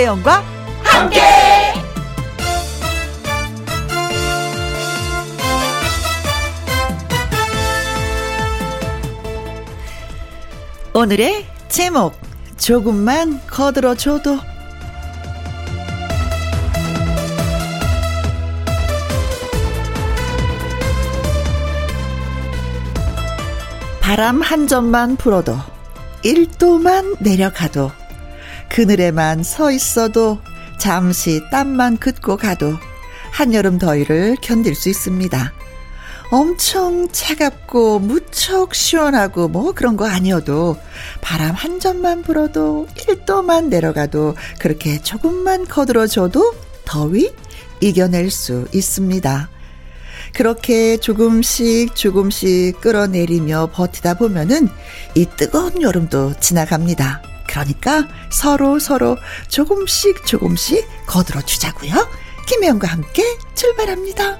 김혜영과 함께. 오늘의 제목 조금만 거들어줘도 바람 한 점만 불어도 1도만 내려가도 그늘에만 서 있어도 잠시 땀만 긋고 가도 한여름 더위를 견딜 수 있습니다. 엄청 차갑고 무척 시원하고 뭐 그런 거 아니어도 바람 한 점만 불어도 1도만 내려가도 그렇게 조금만 거들어줘도 더위 이겨낼 수 있습니다. 그렇게 조금씩 조금씩 끌어내리며 버티다 보면은 이 뜨거운 여름도 지나갑니다. 그러니까 서로 서로 조금씩 조금씩 거들어 주자고요. 김혜영과 함께 출발합니다.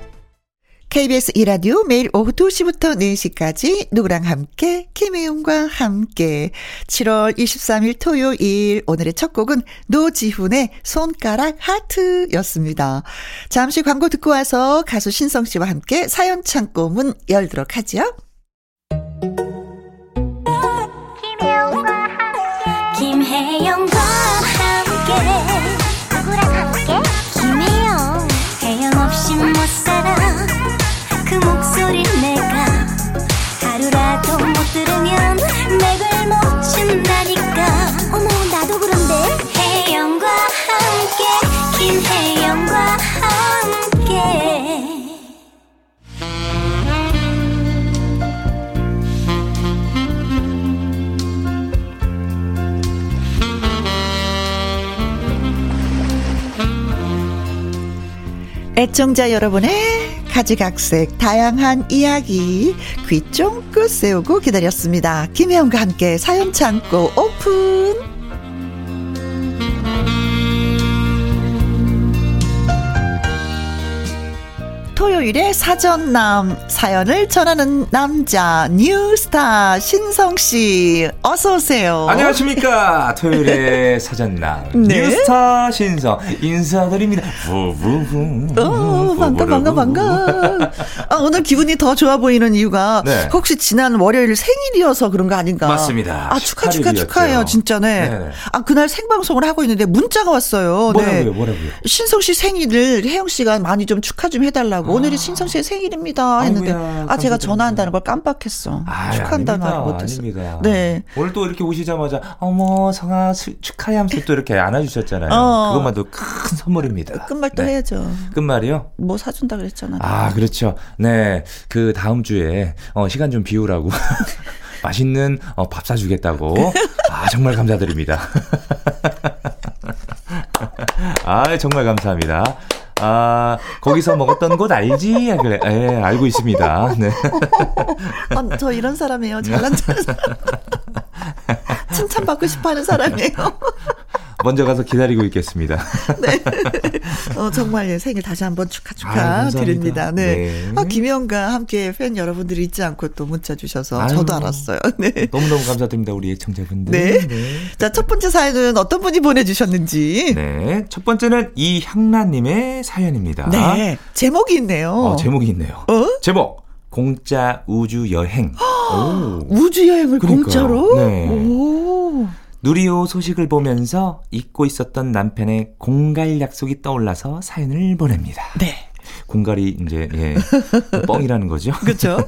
KBS 이라디오 매일 오후 2시부터 4시까지 누구랑 함께 김혜용과 함께 7월 23일 토요일 오늘의 첫 곡은 노지훈의 손가락 하트였습니다. 잠시 광고 듣고 와서 가수 신성 씨와 함께 사연 창고 문 열도록. 김 김혜영과 함께 애청자 여러분의 가지각색 다양한 이야기 귀 쫑긋 세우고 기다렸습니다. 김혜영과 함께 사연 창고 오픈. 토요일에 사전남 사연을 전하는 남자 뉴스타 신성 씨 어서 오세요. 안녕하십니까 토요일에 사전남 네? 뉴스타 신성 인사드립니다. 어, 반가 반가 반가. 아, 오늘 기분이 더 좋아 보이는 이유가 네. 혹시 지난 월요일 생일이어서 그런 거 아닌가? 맞습니다. 아 축하 축하 축하해요 진짜네. 네네. 아 그날 생방송을 하고 있는데 문자가 왔어요. 뭐라고요 네. 뭐라고요? 신성 씨 생일을 혜영 씨가 많이 좀 축하 좀 해달라고. 오늘이 신성 씨의 생일입니다 했는데 아이고야, 아 제가 전화한다는 걸 깜빡했어. 아, 축하한다는 말 못했어. 네. 오늘 또 이렇게 오시자마자 어머 성아 축하해 하면서 또 이렇게 안아주셨잖아요. 어. 그것만도 큰 선물입니다. 끝말 또 네. 해야죠. 끝말이요? 뭐 사준다 그랬잖아. 아 그렇죠. 네. 그 다음 주에 어, 시간 좀 비우라고. 맛있는 어, 밥 사주겠다고. 아, 정말 감사드립니다. 아, 정말 감사합니다. 아, 거기서 먹었던 곳 알지? 그래, 예, 알고 있습니다. 네. 아, 저 이런 사람이에요. 잘난 척. 칭찬받고 싶어 하는 사람이에요. 먼저 가서 기다리고 있겠습니다. 네. 어, 정말 생일 다시 한번 축하 축하 아, 드립니다. 네. 네. 아, 김영과 함께 팬 여러분들이 있지 않고 또 문자 주셔서 아유, 저도 알았어요. 네. 너무너무 감사드립니다. 우리 애청자분들. 네. 네. 자, 첫 번째 사연은 어떤 분이 보내주셨는지. 네. 첫 번째는 이향란님의 사연입니다. 네. 제목이 있네요. 어, 제목이 있네요. 어? 제목. 공짜 우주 여행. 우주 여행을 공짜로? 네. 오. 누리호 소식을 보면서 잊고 있었던 남편의 공갈 약속이 떠올라서 사연을 보냅니다. 네. 공갈이 이제 예, 뻥이라는 거죠. 그렇죠.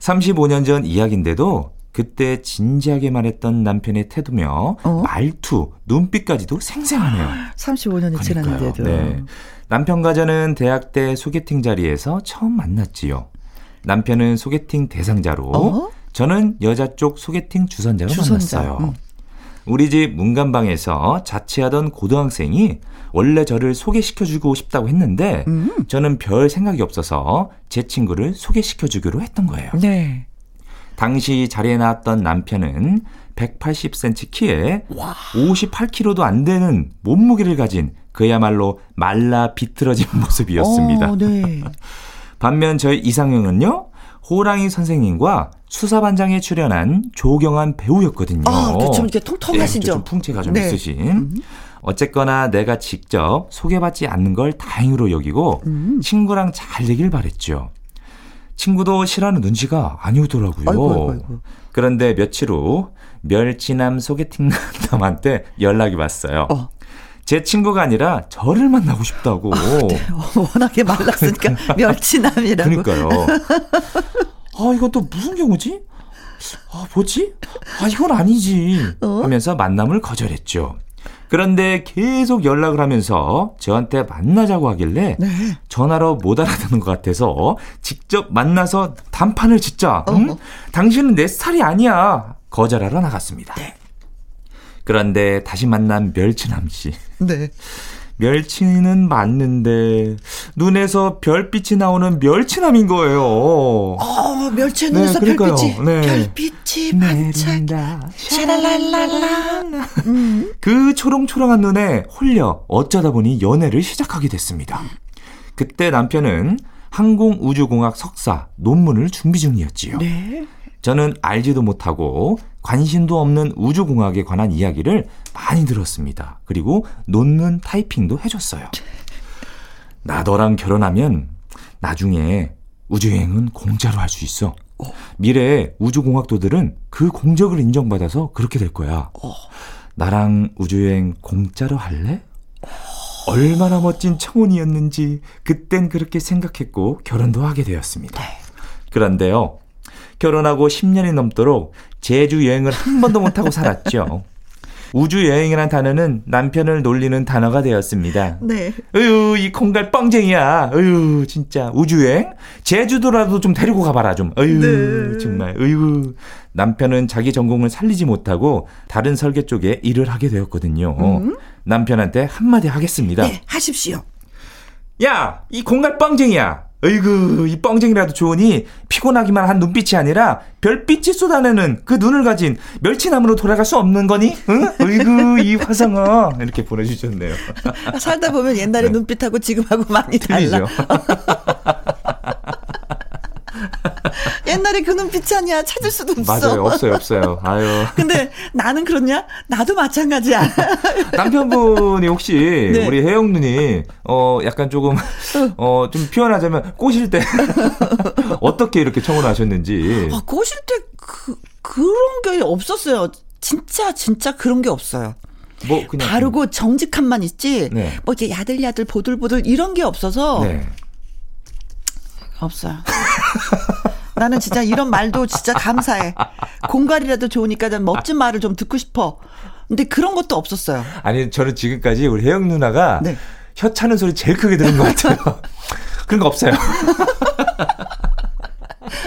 35년 전 이야기인데도 그때 진지하게 말했던 남편의 태도며 어? 말투, 눈빛까지도 생생하네요. 35년이 지났는데도. 네. 남편과 저는 대학 때 소개팅 자리에서 처음 만났지요. 남편은 소개팅 대상자로 어? 저는 여자 쪽 소개팅 주선자로 주선자. 만났어요. 음. 우리 집 문간방에서 자취하던 고등학생이 원래 저를 소개시켜주고 싶다고 했는데 음. 저는 별 생각이 없어서 제 친구를 소개시켜주기로 했던 거예요. 네. 당시 자리에 나왔던 남편은 180cm 키에 와. 58kg도 안 되는 몸무게를 가진 그야말로 말라 비틀어진 모습이었습니다. 어, 네. 반면 저희 이상형은요, 호랑이 선생님과 수사반장에 출연한 조경한 배우였거든요. 아, 그렇죠. 이렇게 통통하시죠. 네, 좀 풍채가 좀 네. 있으신. 음. 어쨌거나 내가 직접 소개받지 않는 걸 다행으로 여기고 음. 친구랑 잘 되길 바랬죠. 친구도 싫어하는 눈치가 아니오더라고요. 아이고, 아이고, 아이고. 그런데 며칠 후 멸치남 소개팅 남한테 연락이 왔어요. 어. 제 친구가 아니라 저를 만나고 싶다고. 아, 네. 워낙에 말랐으니까 멸치남이라고. 그러니까요. 아, 이건 또 무슨 경우지? 아, 뭐지? 아, 이건 아니지. 어? 하면서 만남을 거절했죠. 그런데 계속 연락을 하면서 저한테 만나자고 하길래 네. 전화로 못 알아듣는 것 같아서 직접 만나서 단판을 짓자. 응? 당신은 내 스타일이 아니야. 거절하러 나갔습니다. 네. 그런데 다시 만난 멸치남 씨. 네. 멸치는 맞는데 눈에서 별빛이 나오는 멸치남인 거예요. 어, 멸치 눈에서 네, 별빛이 네. 별빛이 반짝 샤랄랄랄라. 음. 그 초롱초롱한 눈에 홀려 어쩌다 보니 연애를 시작하게 됐습니다. 그때 남편은 항공우주공학 석사 논문을 준비 중이었지요. 네. 저는 알지도 못하고 관심도 없는 우주공학에 관한 이야기를 많이 들었습니다. 그리고 논문 타이핑도 해줬어요. 나 너랑 결혼하면 나중에 우주여행은 공짜로 할 수 있어. 미래의 우주공학도들은 그 공적을 인정받아서 그렇게 될 거야. 나랑 우주여행 공짜로 할래? 얼마나 멋진 청혼이었는지 그땐 그렇게 생각했고 결혼도 하게 되었습니다. 네. 그런데요. 결혼하고 10년이 넘도록 제주 여행을 한 번도 못하고 살았죠. 우주 여행이라는 단어는 남편을 놀리는 단어가 되었습니다. 네. 으유, 이 콩갈 뻥쟁이야. 으유, 진짜. 우주 여행? 제주도라도 좀 데리고 가봐라, 좀. 으유, 네. 정말. 으유. 남편은 자기 전공을 살리지 못하고 다른 설계 쪽에 일을 하게 되었거든요. 음? 남편한테 한마디 하겠습니다. 네, 하십시오. 야, 이 공갈 뻥쟁이야. 어이구, 이 뻥쟁이라도 좋으니 피곤하기만 한 눈빛이 아니라 별빛이 쏟아내는 그 눈을 가진 멸치나무로 돌아갈 수 없는 거니? 응? 어이구, 이 화성아. 이렇게 보내주셨네요. 살다 보면 옛날에 네. 눈빛하고 지금하고 많이 달라. 옛날에 그 눈빛이 아니야. 찾을 수도 없어. 맞아요. 없어요. 없어요. 아유. 근데 나는 그렇냐? 나도 마찬가지야. 남편분이 혹시 네. 우리 혜영 누님 어 약간 조금 어 좀 표현하자면 꼬실 때 어떻게 이렇게 청혼 하셨는지. 아, 꼬실 때 그 그런 게 없었어요. 진짜 진짜 그런 게 없어요. 뭐 그냥 바르고 정직함만 있지. 네. 뭐 이렇게 야들야들 보들보들 이런 게 없어서 네. 없어요. 나는 진짜 이런 말도 진짜 감사해. 공갈이라도 좋으니까 난 멋진 말을 좀 듣고 싶어. 근데 그런 것도 없었어요. 아니, 저는 지금까지 우리 혜영 누나가 네. 혀 차는 소리 제일 크게 들은 것 같아요. 그런 거 없어요.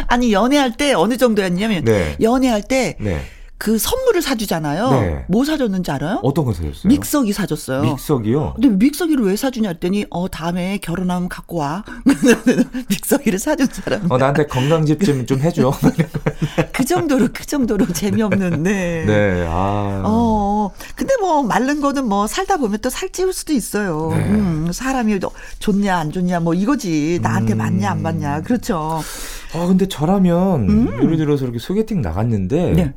아니, 연애할 때 어느 정도였냐면, 네. 연애할 때, 네. 그 선물을 사주잖아요. 네. 뭐 사줬는지 알아요? 어떤 거 사줬어요? 믹서기 사줬어요. 믹서기요? 근데 믹서기를 왜 사주냐 했더니 어 다음에 결혼하면 갖고 와. 믹서기를 사준 사람. 어 나한테 건강즙 좀좀 해줘. 그 정도로 그 정도로 재미없는 네. 네. 아. 어 근데 뭐 마른 거는 뭐 살다 보면 또 살찌울 수도 있어요. 네. 음, 사람이 좋냐 안 좋냐 뭐 이거지 나한테 음. 맞냐 안 맞냐 그렇죠. 아 근데 저라면 음. 예를 들어서 이렇게 소개팅 나갔는데. 네.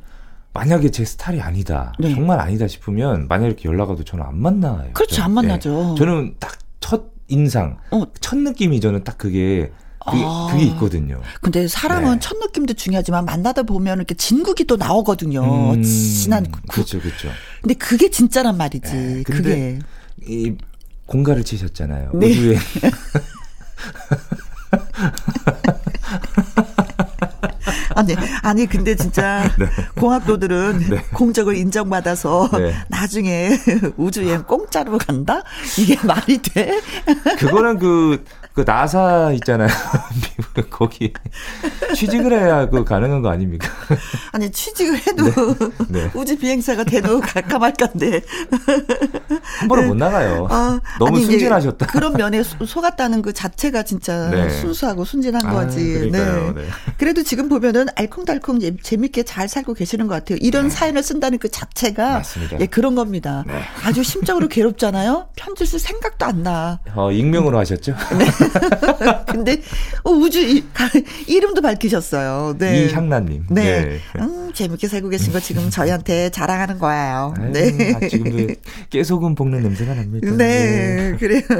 만약에 제 스타일이 아니다, 네. 정말 아니다 싶으면 만약 이렇게 연락 와도 저는 안 만나요. 그렇죠, 안 만나죠. 네. 저는 딱 첫 인상, 어. 첫 느낌이 저는 딱 그게 그게, 아. 그게 있거든요. 근데 사람은 네. 첫 느낌도 중요하지만 만나다 보면 이렇게 진국이 또 나오거든요. 음, 친한 그렇죠, 그렇죠. 근데 그게 진짜란 말이지. 네, 그게 이 공가를 치셨잖아요. 네. 우주에 아니, 아니, 근데 진짜 네. 공학도들은 네. 공적을 인정받아서 네. 나중에 우주여행 공짜로 간다? 이게 말이 돼? 그거는 그, 그 나사 있잖아요. 미국 거기 취직을 해야 그 가능한 거 아닙니까? 아니 취직을 해도 네. 네. 우주 비행사가 돼도 갈까 말까인데 한 번은 못 나가요. 아, 너무 아니, 순진하셨다. 그런 면에 속았다는 그 자체가 진짜 네. 순수하고 순진한 아, 거지. 네. 네. 그래도 지금 보면은 알콩달콩 재밌게 잘 살고 계시는 것 같아요. 이런 네. 사연을 쓴다는 그 자체가 맞습니다. 예, 그런 겁니다. 네. 아주 심적으로 괴, 괴롭잖아요. 편지 쓸 생각도 안 나. 어, 익명으로 하셨죠? 네. 근데 어, 우주 이, 이름도 밝히셨어요. 네. 이향란님. 네. 네. 음, 재밌게 살고 계신 거 지금 저희한테 자랑하는 거예요. 아유, 네. 아, 지금도 깨소금 볶는 냄새가 납니다. 네, 네. 그래요.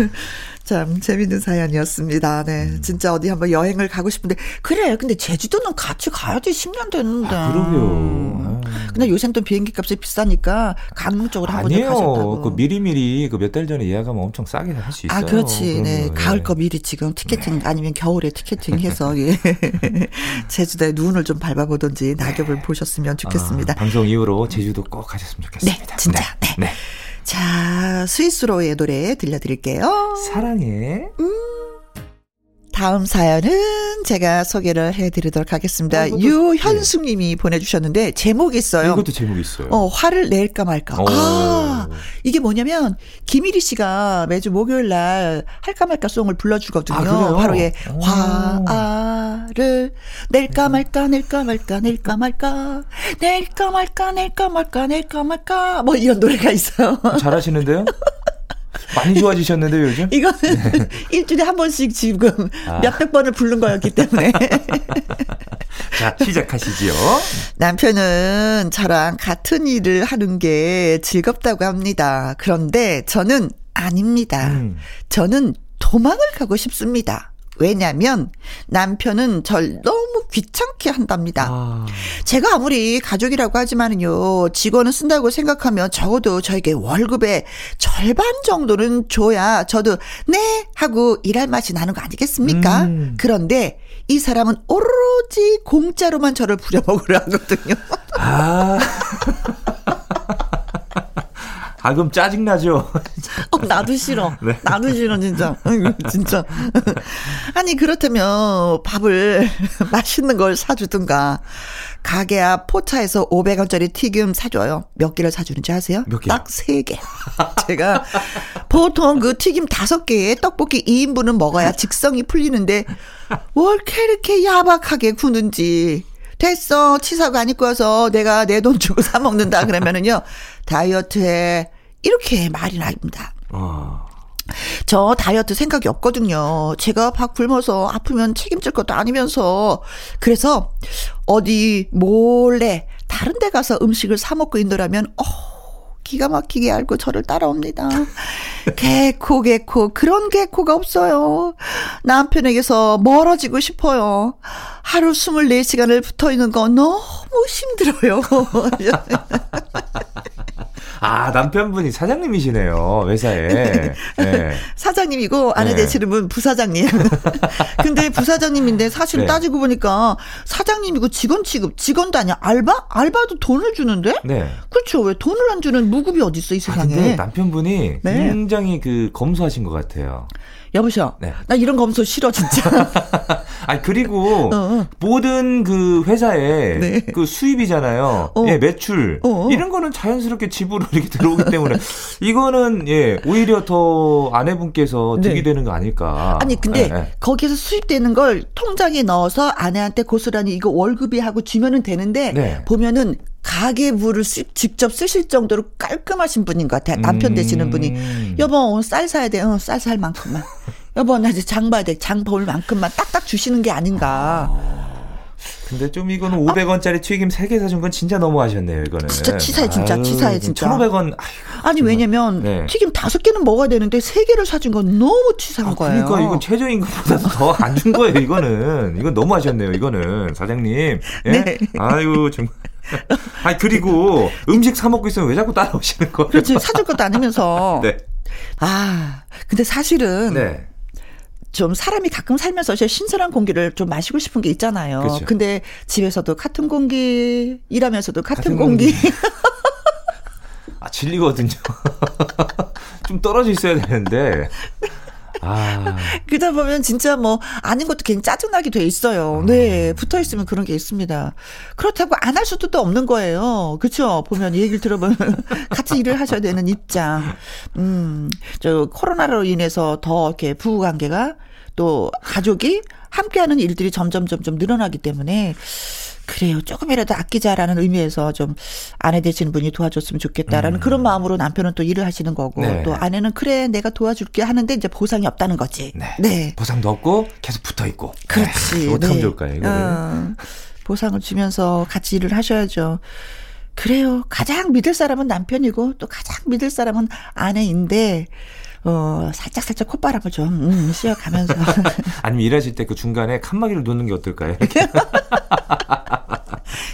참 재밌는 사연이었습니다. 네. 음. 진짜 어디 한번 여행을 가고 싶은데 그래. 근데 제주도는 같이 가야지 10년 됐는데. 아, 그러게요. 아. 근데 요새는 또 비행기 값이 비싸니까 강릉 쪽으로 한번 가셨다고. 그 미리미리 그 몇 달 전에 예약하면 엄청 싸게 할 수 있어요. 아, 그렇지. 네. 거, 가을 거 미리 지금 티켓팅 네. 아니면 겨울에 티켓팅 해서 예. 제주도에 눈을 좀 밟아보든지 낙엽을 네. 보셨으면 좋겠습니다. 아, 방송 이후로 제주도 꼭 가셨으면 좋겠습니다. 네, 진짜. 네. 네. 네. 자, 스위스로의 노래 들려드릴게요. 사랑해. 음. 다음 사연은 제가 소개를 해드리도록 하겠습니다. 어, 유현숙 님이 네. 보내주셨는데, 제목이 있어요. 이것도 제목이 있어요. 어, 화를 낼까 말까. 오. 아, 이게 뭐냐면, 김일희 씨가 매주 목요일 날 할까 말까 송을 불러주거든요. 아, 바로 예, 화를 낼까 말까, 낼까 말까, 낼까 말까, 낼까 말까, 낼까 말까, 낼까 말까, 뭐 이런 노래가 있어요. 잘하시는데요? 많이 좋아지셨는데 요즘? 이거는 네. 일주일에 한 번씩 지금 아. 몇백 번을 부른 거였기 때문에. 자, 시작하시지요. 남편은 저랑 같은 일을 하는 게 즐겁다고 합니다. 그런데 저는 아닙니다. 음. 저는 도망을 가고 싶습니다. 왜냐면 남편은 절 너무 귀찮게 한답니다. 아. 제가 아무리 가족이라고 하지만은요, 직원은 쓴다고 생각하면 적어도 저에게 월급의 절반 정도는 줘야 저도 네! 하고 일할 맛이 나는 거 아니겠습니까? 음. 그런데 이 사람은 오로지 공짜로만 저를 부려먹으려 하거든요. 아. 아, 그럼 짜증나죠? 어, 나도 싫어. 네. 나도 싫어, 진짜. 진짜. 아니, 그렇다면 밥을 맛있는 걸 사주든가. 가게 앞 포차에서 500원짜리 튀김 사줘요. 몇 개를 사주는지 아세요? 몇 개? 딱 3개. 제가 보통 그 튀김 5개에 떡볶이 2인분은 먹어야 직성이 풀리는데 뭘 이렇게 야박하게 구는지. 됐어. 치사가 안 입고 와서 내가 내 돈 주고 사 먹는다 그러면은요. 다이어트에 이렇게 말이 나옵니다. 어. 저 다이어트 생각이 없거든요. 제가 밥 굶어서 아프면 책임질 것도 아니면서 그래서 어디 몰래 다른 데 가서 음식을 사 먹고 있노라면 어 기가 막히게 알고 저를 따라옵니다. 개코, 개코. 그런 개코가 없어요. 남편에게서 멀어지고 싶어요. 하루 24시간을 붙어 있는 거 너무 힘들어요. 아, 남편분이 사장님이시네요, 회사에. 네. 네. 사장님이고, 아내 네. 되시는 분 부사장님. 근데 부사장님인데 사실 네. 따지고 보니까 사장님이고 직원 취급, 직원도 아니야. 알바? 알바도 돈을 주는데? 네. 그렇죠. 왜 돈을 안 주는 무급이 어딨어, 이 세상에. 아, 남편분이 네. 굉장히 그 검소하신 것 같아요. 여보셔. 네. 나 이런 검소 싫어 진짜. 아니 그리고 어, 어. 모든 그 회사에 네. 그 수입이잖아요. 어. 예, 매출 어, 어. 이런 거는 자연스럽게 집으로 이렇게 들어오기 때문에 이거는 예 오히려 더 아내분께서 네. 득이 되는 거 아닐까. 아니 근데 네, 네. 거기서 수입되는 걸 통장에 넣어서 아내한테 고스란히 이거 월급이 하고 주면은 되는데 네. 보면은 가계부를 쓰, 직접 쓰실 정도로 깔끔하신 분인 것 같아요. 남편 되시는 분이. 음. 여보, 쌀 사야 돼. 어, 쌀 살 만큼만. 여보, 나 이제 장 봐야 돼. 장 볼 만큼만 딱딱 주시는 게 아닌가. 아. 근데 좀 이거는 500원짜리 아. 튀김 3개 사준 건 진짜 너무하셨네요, 이거는. 진짜 치사해, 진짜. 아유, 치사해, 진짜. 1,500원. 아니, 왜냐면 네. 튀김 5개는 먹어야 되는데 3개를 사준 건 너무 치사한 아, 거예요. 그러니까 이건 최저임금보다 더 안 준 거예요, 이거는. 이건 너무하셨네요, 이거는. 사장님. 예? 네. 아유, 정말. 아니 그리고 음식 사 먹고 있으면 왜 자꾸 따라오시는 거예요? 그렇지 사줄 것도 아니면서. 네. 아 근데 사실은 네. 좀 사람이 가끔 살면서 신선한 공기를 좀 마시고 싶은 게 있잖아요. 그렇죠. 근데 집에서도 같은 공기, 일하면서도 같은, 같은 공기. 공기. 아, 질리거든요. 좀 떨어져 있어야 되는데. 아. 그러다 보면 진짜 뭐 아닌 것도 괜히 짜증나게 돼 있어요. 네, 음. 붙어 있으면 그런 게 있습니다. 그렇다고 안 할 수도 또 없는 거예요. 그렇죠? 보면 이 얘기를 들어보면 같이 일을 하셔야 되는 입장. 음, 저 코로나로 인해서 더 이렇게 부부 관계가 또 가족이 함께하는 일들이 점점 점점 늘어나기 때문에 그래요. 조금이라도 아끼자라는 의미에서 좀 아내 되시는 분이 도와줬으면 좋겠다라는 음. 그런 마음으로 남편은 또 일을 하시는 거고 네. 또 아내는 그래 내가 도와줄게 하는데 이제 보상이 없다는 거지. 네. 네. 보상도 없고 계속 붙어 있고. 그렇지. 네. 어떻게 하면 좋을까요? 이거를. 어, 보상을 주면서 같이 일을 하셔야죠. 그래요. 가장 믿을 사람은 남편이고 또 가장 믿을 사람은 아내인데 어, 살짝 살짝 콧바람을 좀 음, 씌어가면서. 아니면 일하실 때 그 중간에 칸막이를 놓는 게 어떨까요?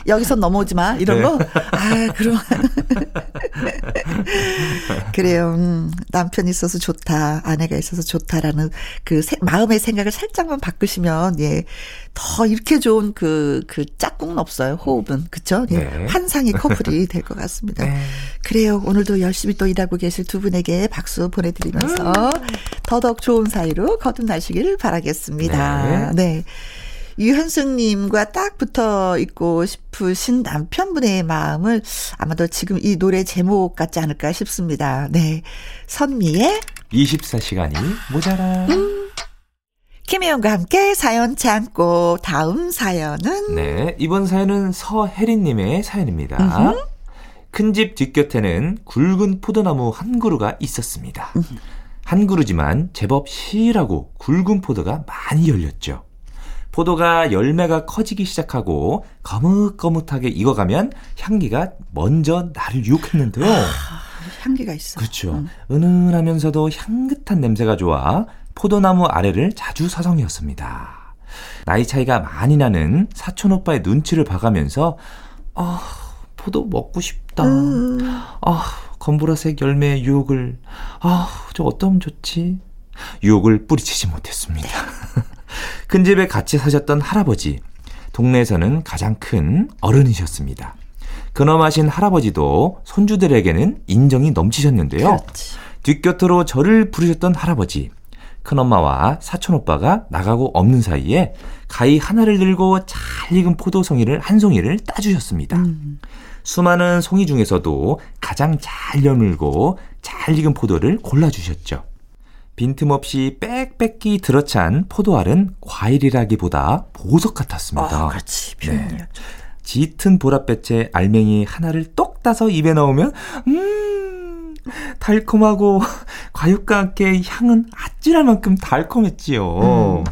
여기서 넘어오지 마 이런 네. 거. 아 그럼 그래요. 음, 남편이 있어서 좋다, 아내가 있어서 좋다라는 그 세, 마음의 생각을 살짝만 바꾸시면 예. 더 이렇게 좋은 그, 그 짝꿍은 없어요. 호흡은. 그쵸? 예. 네. 환상의 커플이 될 것 같습니다. 네. 그래요. 오늘도 열심히 또 일하고 계실 두 분에게 박수 보내드리면서 음. 더더욱 좋은 사이로 거듭나시길 바라겠습니다. 네. 네. 유현승님과 딱 붙어 있고 싶으신 남편분의 마음을 아마도 지금 이 노래 제목 같지 않을까 싶습니다. 네. 선미의 24시간이 모자라. 음. 김혜영과 함께 사연 참고 다음 사연은 네 이번 사연은 서혜린님의 사연입니다. 큰집 뒷곁에는 굵은 포도나무 한 그루가 있었습니다. 한 그루지만 제법 실하고 굵은 포도가 많이 열렸죠. 포도가 열매가 커지기 시작하고 거뭇거뭇하게 익어가면 향기가 먼저 나를 유혹했는데요. 아, 향기가 있어. 그렇죠. 음. 은은하면서도 향긋한 냄새가 좋아 포도나무 아래를 자주 사성이었습니다. 나이 차이가 많이 나는 사촌 오빠의 눈치를 봐가면서 아 포도 먹고 싶다. 음. 아 검보라색 열매의 유혹을 아저 어떠면 좋지? 유혹을 뿌리치지 못했습니다. 큰 집에 같이 사셨던 할아버지, 동네에서는 가장 큰 어른이셨습니다. 근엄하신 할아버지도 손주들에게는 인정이 넘치셨는데요. 그렇지. 뒷곁으로 저를 부르셨던 할아버지, 큰엄마와 사촌오빠가 나가고 없는 사이에 가위 하나를 들고 잘 익은 포도송이를 한 송이를 따주셨습니다. 음. 수많은 송이 중에서도 가장 잘 여물고 잘 익은 포도를 골라주셨죠. 빈틈없이 빽빽히 들어찬 포도알은 과일이라기보다 보석 같았습니다. 아, 그렇지. 표현이었죠. 네. 짙은 보랏빛의 알맹이 하나를 똑 따서 입에 넣으면 음 달콤하고 과육과 함께 향은 아찔할 만큼 달콤했지요. 음.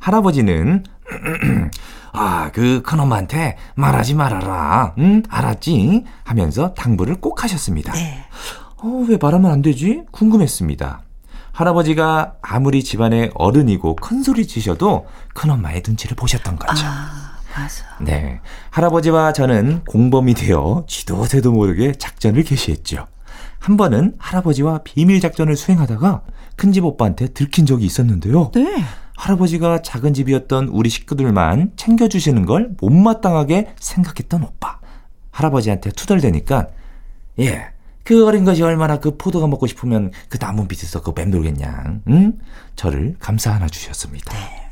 할아버지는 아, 그 큰엄마한테 말하지 말아라. 응? 알았지? 하면서 당부를 꼭 하셨습니다. 네. 어, 왜 말하면 안 되지? 궁금했습니다. 할아버지가 아무리 집안의 어른이고 큰 소리 치셔도 큰 엄마의 눈치를 보셨던 거죠. 아, 맞아. 네. 할아버지와 저는 공범이 되어 지도 새도 모르게 작전을 개시했죠. 한 번은 할아버지와 비밀 작전을 수행하다가 큰 집 오빠한테 들킨 적이 있었는데요. 네. 할아버지가 작은 집이었던 우리 식구들만 챙겨주시는 걸 못마땅하게 생각했던 오빠. 할아버지한테 투덜대니까, 예, 그 어린 것이 얼마나 그 포도가 먹고 싶으면 그 나무 밑에서 그 맴돌겠냐. 응? 저를 감사 하나 주셨습니다. 네.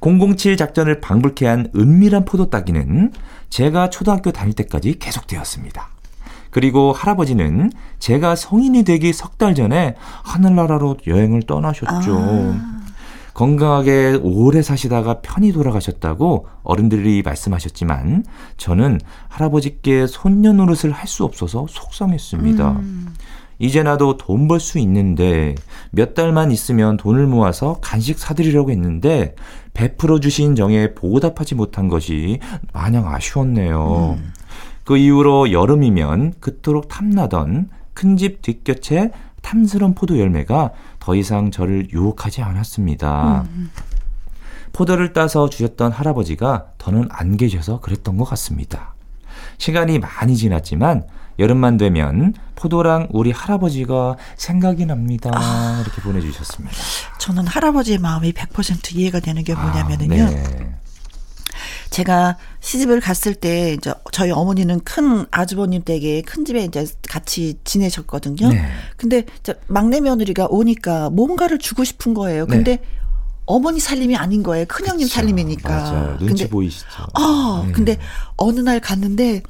007 작전을 방불케 한 은밀한 포도 따기는 제가 초등학교 다닐 때까지 계속되었습니다. 그리고 할아버지는 제가 성인이 되기 석 달 전에 하늘나라로 여행을 떠나셨죠. 아. 건강하게 오래 사시다가 편히 돌아가셨다고 어른들이 말씀하셨지만 저는 할아버지께 손녀 노릇을 할 수 없어서 속상했습니다. 음. 이제 나도 돈 벌 수 있는데 몇 달만 있으면 돈을 모아서 간식 사드리려고 했는데 베풀어 주신 정에 보답하지 못한 것이 마냥 아쉬웠네요. 음. 그 이후로 여름이면 그토록 탐나던 큰 집 뒷곁에 탐스런 포도 열매가 더 이상 저를 유혹하지 않았습니다. 음. 포도를 따서 주셨던 할아버지가 더는 안 계셔서 그랬던 것 같습니다. 시간이 많이 지났지만 여름만 되면 포도랑 우리 할아버지가 생각이 납니다. 아, 이렇게 보내주셨습니다. 저는 할아버지의 마음이 100% 이해가 되는 게 뭐냐면은요. 아, 네. 제가 시집을 갔을 때 이제 저희 어머니는 큰 아주버님 댁에 큰 집에 이제 같이 지내셨거든요. 네. 근데 막내 며느리가 오니까 뭔가를 주고 싶은 거예요. 근데 네. 어머니 살림이 아닌 거예요. 큰형님 살림이니까. 맞아요. 눈치 근데, 보이시죠. 아, 네. 근데 어느 날 갔는데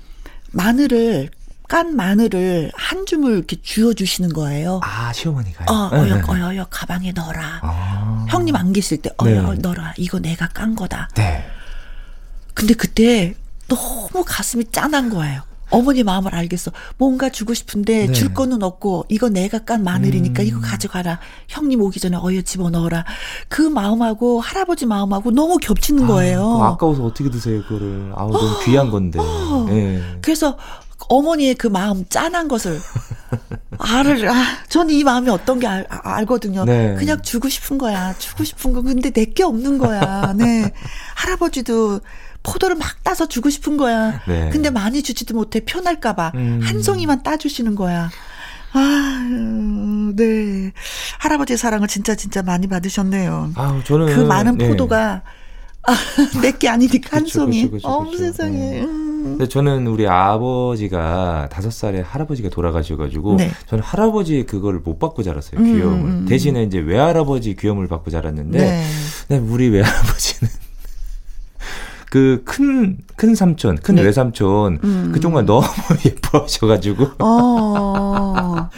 마늘을 깐 마늘을 한 줌을 이렇게 쥐어 주시는 거예요. 아, 시어머니가요? 어, 어여, 네. 어여, 어여, 가방에 넣어라. 아. 형님 안 계실 때, 어여, 네. 넣어라. 이거 내가 깐 거다. 네. 근데 그때 너무 가슴이 짠한 거예요. 어머니 마음을 알겠어. 뭔가 주고 싶은데 네. 줄 거는 없고 이거 내가 깐 마늘이니까 음. 이거 가져가라. 형님 오기 전에 어여 집어 넣어라. 그 마음하고 할아버지 마음하고 너무 겹치는 아, 거예요. 아까워서 어떻게 드세요 그거를. 아우 너무 어, 귀한 건데. 어. 네. 그래서 어머니의 그 마음 짠한 것을 알을 아, 전이 마음이 어떤 게 알, 알거든요. 네. 그냥 주고 싶은 거야. 주고 싶은 거 근데 내 게 없는 거야. 네. 할아버지도 포도를 막 따서 주고 싶은 거야. 네. 근데 많이 주지도 못해 편할까봐 음. 한 송이만 따주시는 거야. 아, 네. 할아버지의 사랑을 진짜 진짜 많이 받으셨네요. 아, 저는 그 많은 네. 포도가 아, 내게 아니니까 한 송이. 어, 세상에. 네. 음. 근데 저는 우리 아버지가 다섯 살에 할아버지가 돌아가셔가지고 네. 저는 할아버지 그거를 못 받고 자랐어요 귀여움을 음, 음, 음. 대신에 이제 외할아버지 귀여움을 받고 자랐는데 네. 우리 외할아버지는 그 큰, 큰 삼촌, 큰 네. 외삼촌, 음. 그쪽만 너무 예뻐하셔가지고. 어.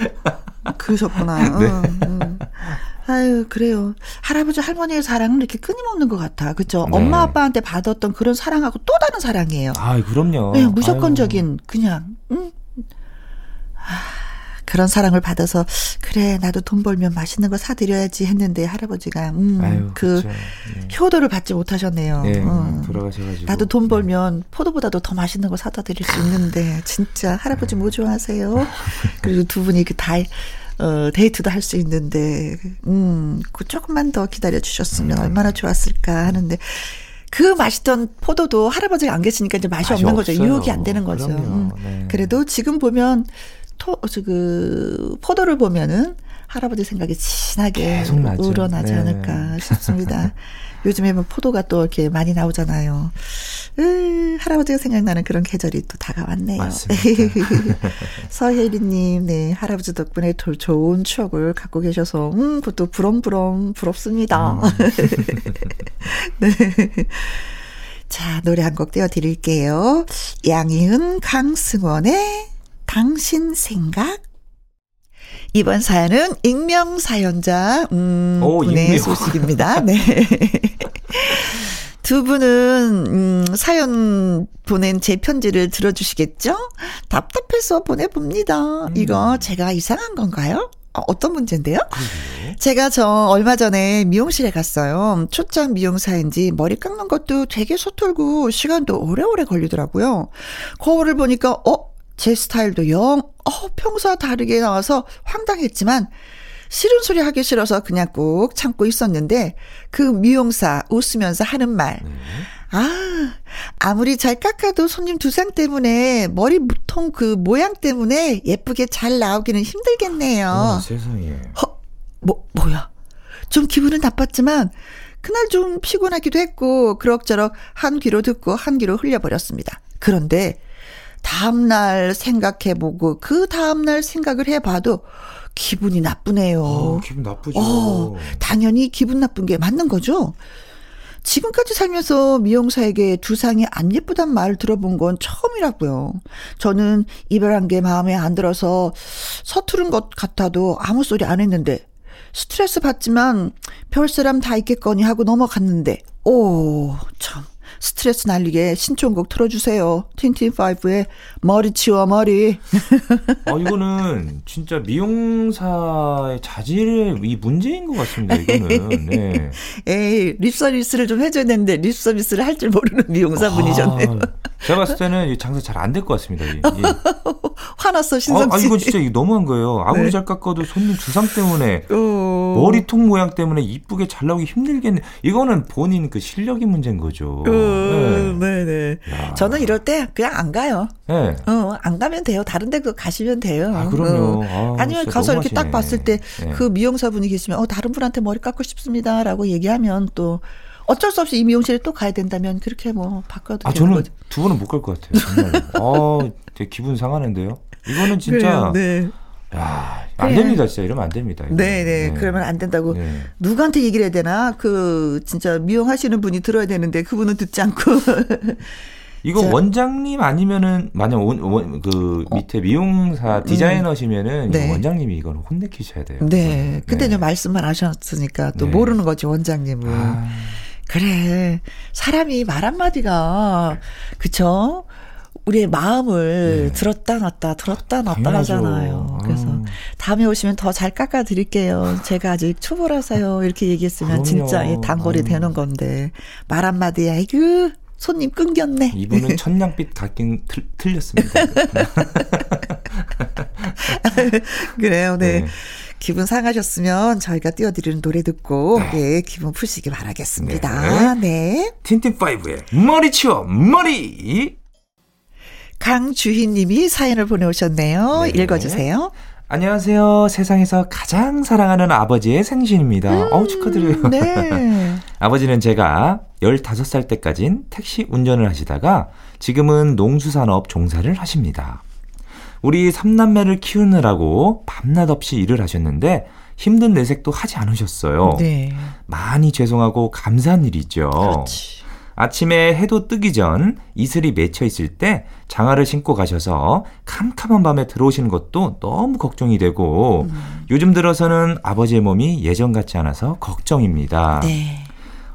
그러셨구나. 네. 음, 음. 아유, 그래요. 할아버지, 할머니의 사랑은 이렇게 끊임없는 것 같아. 그쵸? 네. 엄마, 아빠한테 받았던 그런 사랑하고 또 다른 사랑이에요. 아, 그럼요. 네, 무조건적인, 아유. 그냥, 응? 아. 그런 사랑을 받아서 그래 나도 돈 벌면 맛있는 거 사드려야지 했는데 할아버지가 음, 아유, 그 그렇죠. 네. 효도를 받지 못하셨네요. 네, 음. 돌아가셔가지고 나도 돈 네. 벌면 포도보다도 더 맛있는 거 사다 드릴 수 있는데 진짜 할아버지 뭐 좋아하세요? 그리고 두 분이 그다 어, 데이트도 할 수 있는데, 음, 그 조금만 더 기다려 주셨으면 음. 얼마나 좋았을까 하는데, 그 맛있던 포도도 할아버지가 안 계시니까 이제 맛이, 맛이 없는 거죠. 유혹이 안 되는 거죠. 음. 네. 그래도 지금 보면 토, 그, 포도를 보면은 할아버지 생각이 진하게 우러나지 네. 않을까 싶습니다. 요즘에 뭐 포도가 또 이렇게 많이 나오잖아요. 으, 할아버지가 생각나는 그런 계절이 또 다가왔네요. 서혜리님, 네, 할아버지 덕분에 더 좋은 추억을 갖고 계셔서, 음, 그것도 부럼부럼 부럽습니다. 음. 네. 자, 노래 한 곡 띄워드릴게요. 양희은, 강승원의 당신 생각? 이번 사연은 익명 사연자 음, 오, 분의 익명. 소식입니다. 네. 두 분은 음, 사연 보낸 제 편지를 들어주시겠죠? 답답해서 보내봅니다. 음. 이거 제가 이상한 건가요? 어, 어떤 문제인데요? 제가 저 얼마 전에 미용실에 갔어요. 초창 미용사인지 머리 깎는 것도 되게 서툴고 시간도 오래오래 걸리더라고요. 거울을 보니까 어? 제 스타일도 영, 어, 평소와 다르게 나와서 황당했지만, 싫은 소리 하기 싫어서 그냥 꾹 참고 있었는데, 그 미용사 웃으면서 하는 말. 네. 아, 아무리 잘 깎아도 손님 두상 때문에 머리 무통 그 모양 때문에 예쁘게 잘 나오기는 힘들겠네요. 어, 세상에. 허, 뭐, 뭐야. 좀 기분은 나빴지만, 그날 좀 피곤하기도 했고, 그럭저럭 한 귀로 듣고 한 귀로 흘려버렸습니다. 그런데, 다음날 생각해보고 그 다음날 생각을 해봐도 기분이 나쁘네요. 어, 기분 나쁘죠. 어, 당연히 기분 나쁜 게 맞는 거죠. 지금까지 살면서 미용사에게 두상이 안 예쁘단 말을 들어본 건 처음이라고요. 저는 이별한 게 마음에 안 들어서 서투른 것 같아도 아무 소리 안 했는데 스트레스 받지만 별 사람 다 있겠거니 하고 넘어갔는데 오 참. 스트레스 날리게 신청곡 틀어주세요. 틴틴파이브의 머리 치워 머리. 아 이거는 진짜 미용사의 자질의 이 문제인 것 같습니다. 이거는. 네. 에이 립 서비스를 좀 해줘야 되는데 립 서비스를 할 줄 모르는 미용사분이셨네요. 아, 제가 봤을 때는 장사 잘 안 될 것 같습니다. 이, 이. 화났어 신성 씨. 아, 아, 이거 진짜 너무한 거예요. 아무리 네. 잘 깎아도 손님 두상 때문에 어... 머리통 모양 때문에 이쁘게 잘 나오기 힘들겠네. 이거는 본인 그 실력이 문제인 거죠. 어... 네. 네네. 저는 이럴 때 그냥 안 가요. 네. 어, 안 가면 돼요. 다른 데 가시면 돼요. 아, 그럼요. 어. 아, 니면 가서 이렇게 딱 봤을 때그 네. 미용사분이 계시면, 어, 다른 분한테 머리 깎고 싶습니다. 라고 얘기하면 또, 어쩔 수 없이 이 미용실에 또 가야 된다면 그렇게 뭐 바꿔도 아, 저는 거죠. 두 분은 못 갈 것 같아요. 정말. 아, 되게 기분 상하는데요. 이거는 진짜. 그래요, 네. 야, 안 네. 됩니다. 진짜 이러면 안 됩니다. 네, 네, 네. 그러면 안 된다고. 네. 누구한테 얘기를 해야 되나? 그, 진짜 미용하시는 분이 들어야 되는데 그분은 듣지 않고. 이거 자. 원장님 아니면은 만약 원, 원, 그 어. 밑에 미용사 음. 디자이너시면은 네. 원장님이 이걸 혼내키셔야 돼요. 네. 근데 네. 말씀만 하셨으니까 또 네. 모르는 거죠 원장님은. 아. 그래. 사람이 말 한마디가, 그쵸? 우리의 마음을 네. 들었다 놨다 들었다 놨다 당연하죠. 하잖아요. 그래서 음. 다음에 오시면 더 잘 깎아 드릴게요. 제가 아직 초보라서요. 이렇게 얘기했으면 그럼요. 진짜 단골이 음. 되는 건데 말 한마디에 아이고 손님 끊겼네. 이분은 천냥빛 갖긴 틀, 틀렸습니다. 그래요, 네. 네. 기분 상하셨으면 저희가 띄워드리는 노래 듣고 네. 예, 기분 푸시기 바라겠습니다. 네. 네. 틴틴파이브의 머리 치워 머리 강주희님이 사연을 보내오셨네요. 네. 읽어주세요. 안녕하세요. 세상에서 가장 사랑하는 아버지의 생신입니다. 음, 어우, 축하드려요. 네. 아버지는 제가 15살 때까진 택시 운전을 하시다가 지금은 농수산업 종사를 하십니다. 우리 삼남매를 키우느라고 밤낮 없이 일을 하셨는데 힘든 내색도 하지 않으셨어요. 네. 많이 죄송하고 감사한 일이죠. 그렇지. 아침에 해도 뜨기 전 이슬이 맺혀 있을 때 장화를 신고 가셔서 캄캄한 밤에 들어오시는 것도 너무 걱정이 되고 음. 요즘 들어서는 아버지의 몸이 예전 같지 않아서 걱정입니다. 네.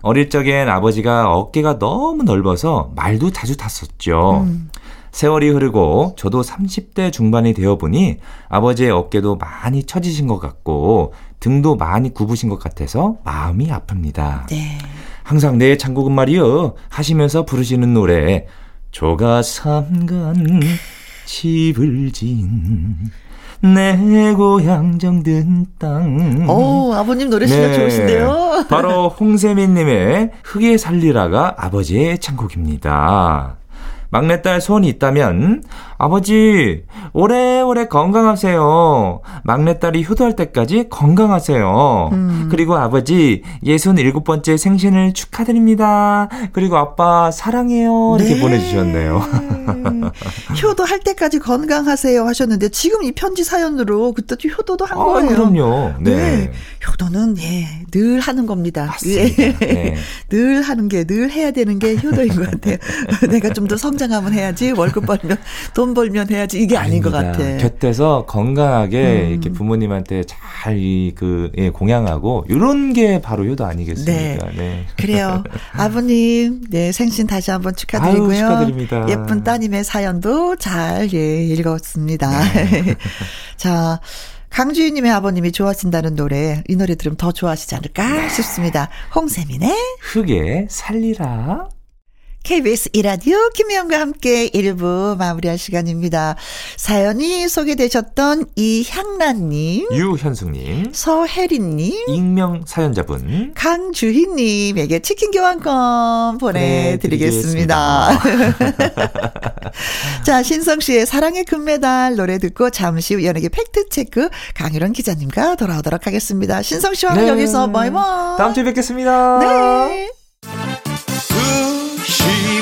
어릴 적엔 아버지가 어깨가 너무 넓어서 말도 자주 탔었죠. 음. 세월이 흐르고 저도 30대 중반이 되어 보니 아버지의 어깨도 많이 처지신 것 같고 등도 많이 굽으신 것 같아서 마음이 아픕니다. 네. 항상 내 창국은 말이요 하시면서 부르시는 노래 조가 삼간 집을 진내 고향 정든 땅. 오, 아버님 노래 실력 네, 좋으신데요? 바로 홍세민님의 흙에 살리라가 아버지의 창곡입니다. 막내딸 소원이 있다면 아버지 오래오래 건강하세요. 막내딸이 효도할 때까지 건강하세요. 음. 그리고 아버지 예순 일곱 번째 생신을 축하드립니다. 그리고 아빠 사랑해요. 이렇게 네. 보내주셨네요. 효도할 때까지 건강하세요 하셨는데 지금 이 편지 사연으로 그때 효도도 한 아, 거예요. 그럼요. 네. 네. 효도는 예, 늘 하는 겁니다. 맞습니다. 예. 네. 늘 하는 게 늘 해야 되는 게 효도인 것 같아요. 내가 좀 더 성장 성장하면 해야지 월급 벌면 돈 벌면 해야지 이게 아닌 것 같아. 곁에서 건강하게 음. 이렇게 부모님한테 잘그 예, 공양하고 이런 게 바로 효도 아니겠습니까? 네. 네. 그래요. 아버님, 네 생신 다시 한번 축하드리고요. 아유, 축하드립니다. 예쁜 따님의 사연도 잘 예, 읽었습니다. 네. 자. 강주희님의 아버님이 좋아하신다는 노래, 이 노래 들으면 더 좋아하시지 않을까 네. 싶습니다. 홍세민의 흙에 살리라. KBS 이라디오 김혜영과 함께 1부 마무리할 시간입니다. 사연이 소개되셨던 이향란님, 유현숙님, 서혜린님, 익명 사연자분, 강주희님에게 치킨 교환권 보내드리겠습니다. 자, 신성 씨의 사랑의 금메달 노래 듣고 잠시 후 연예계 팩트체크 강유론 기자님과 돌아오도록 하겠습니다. 신성 씨와 네. 여기서 바이바이. 다음 주에 뵙겠습니다. 네.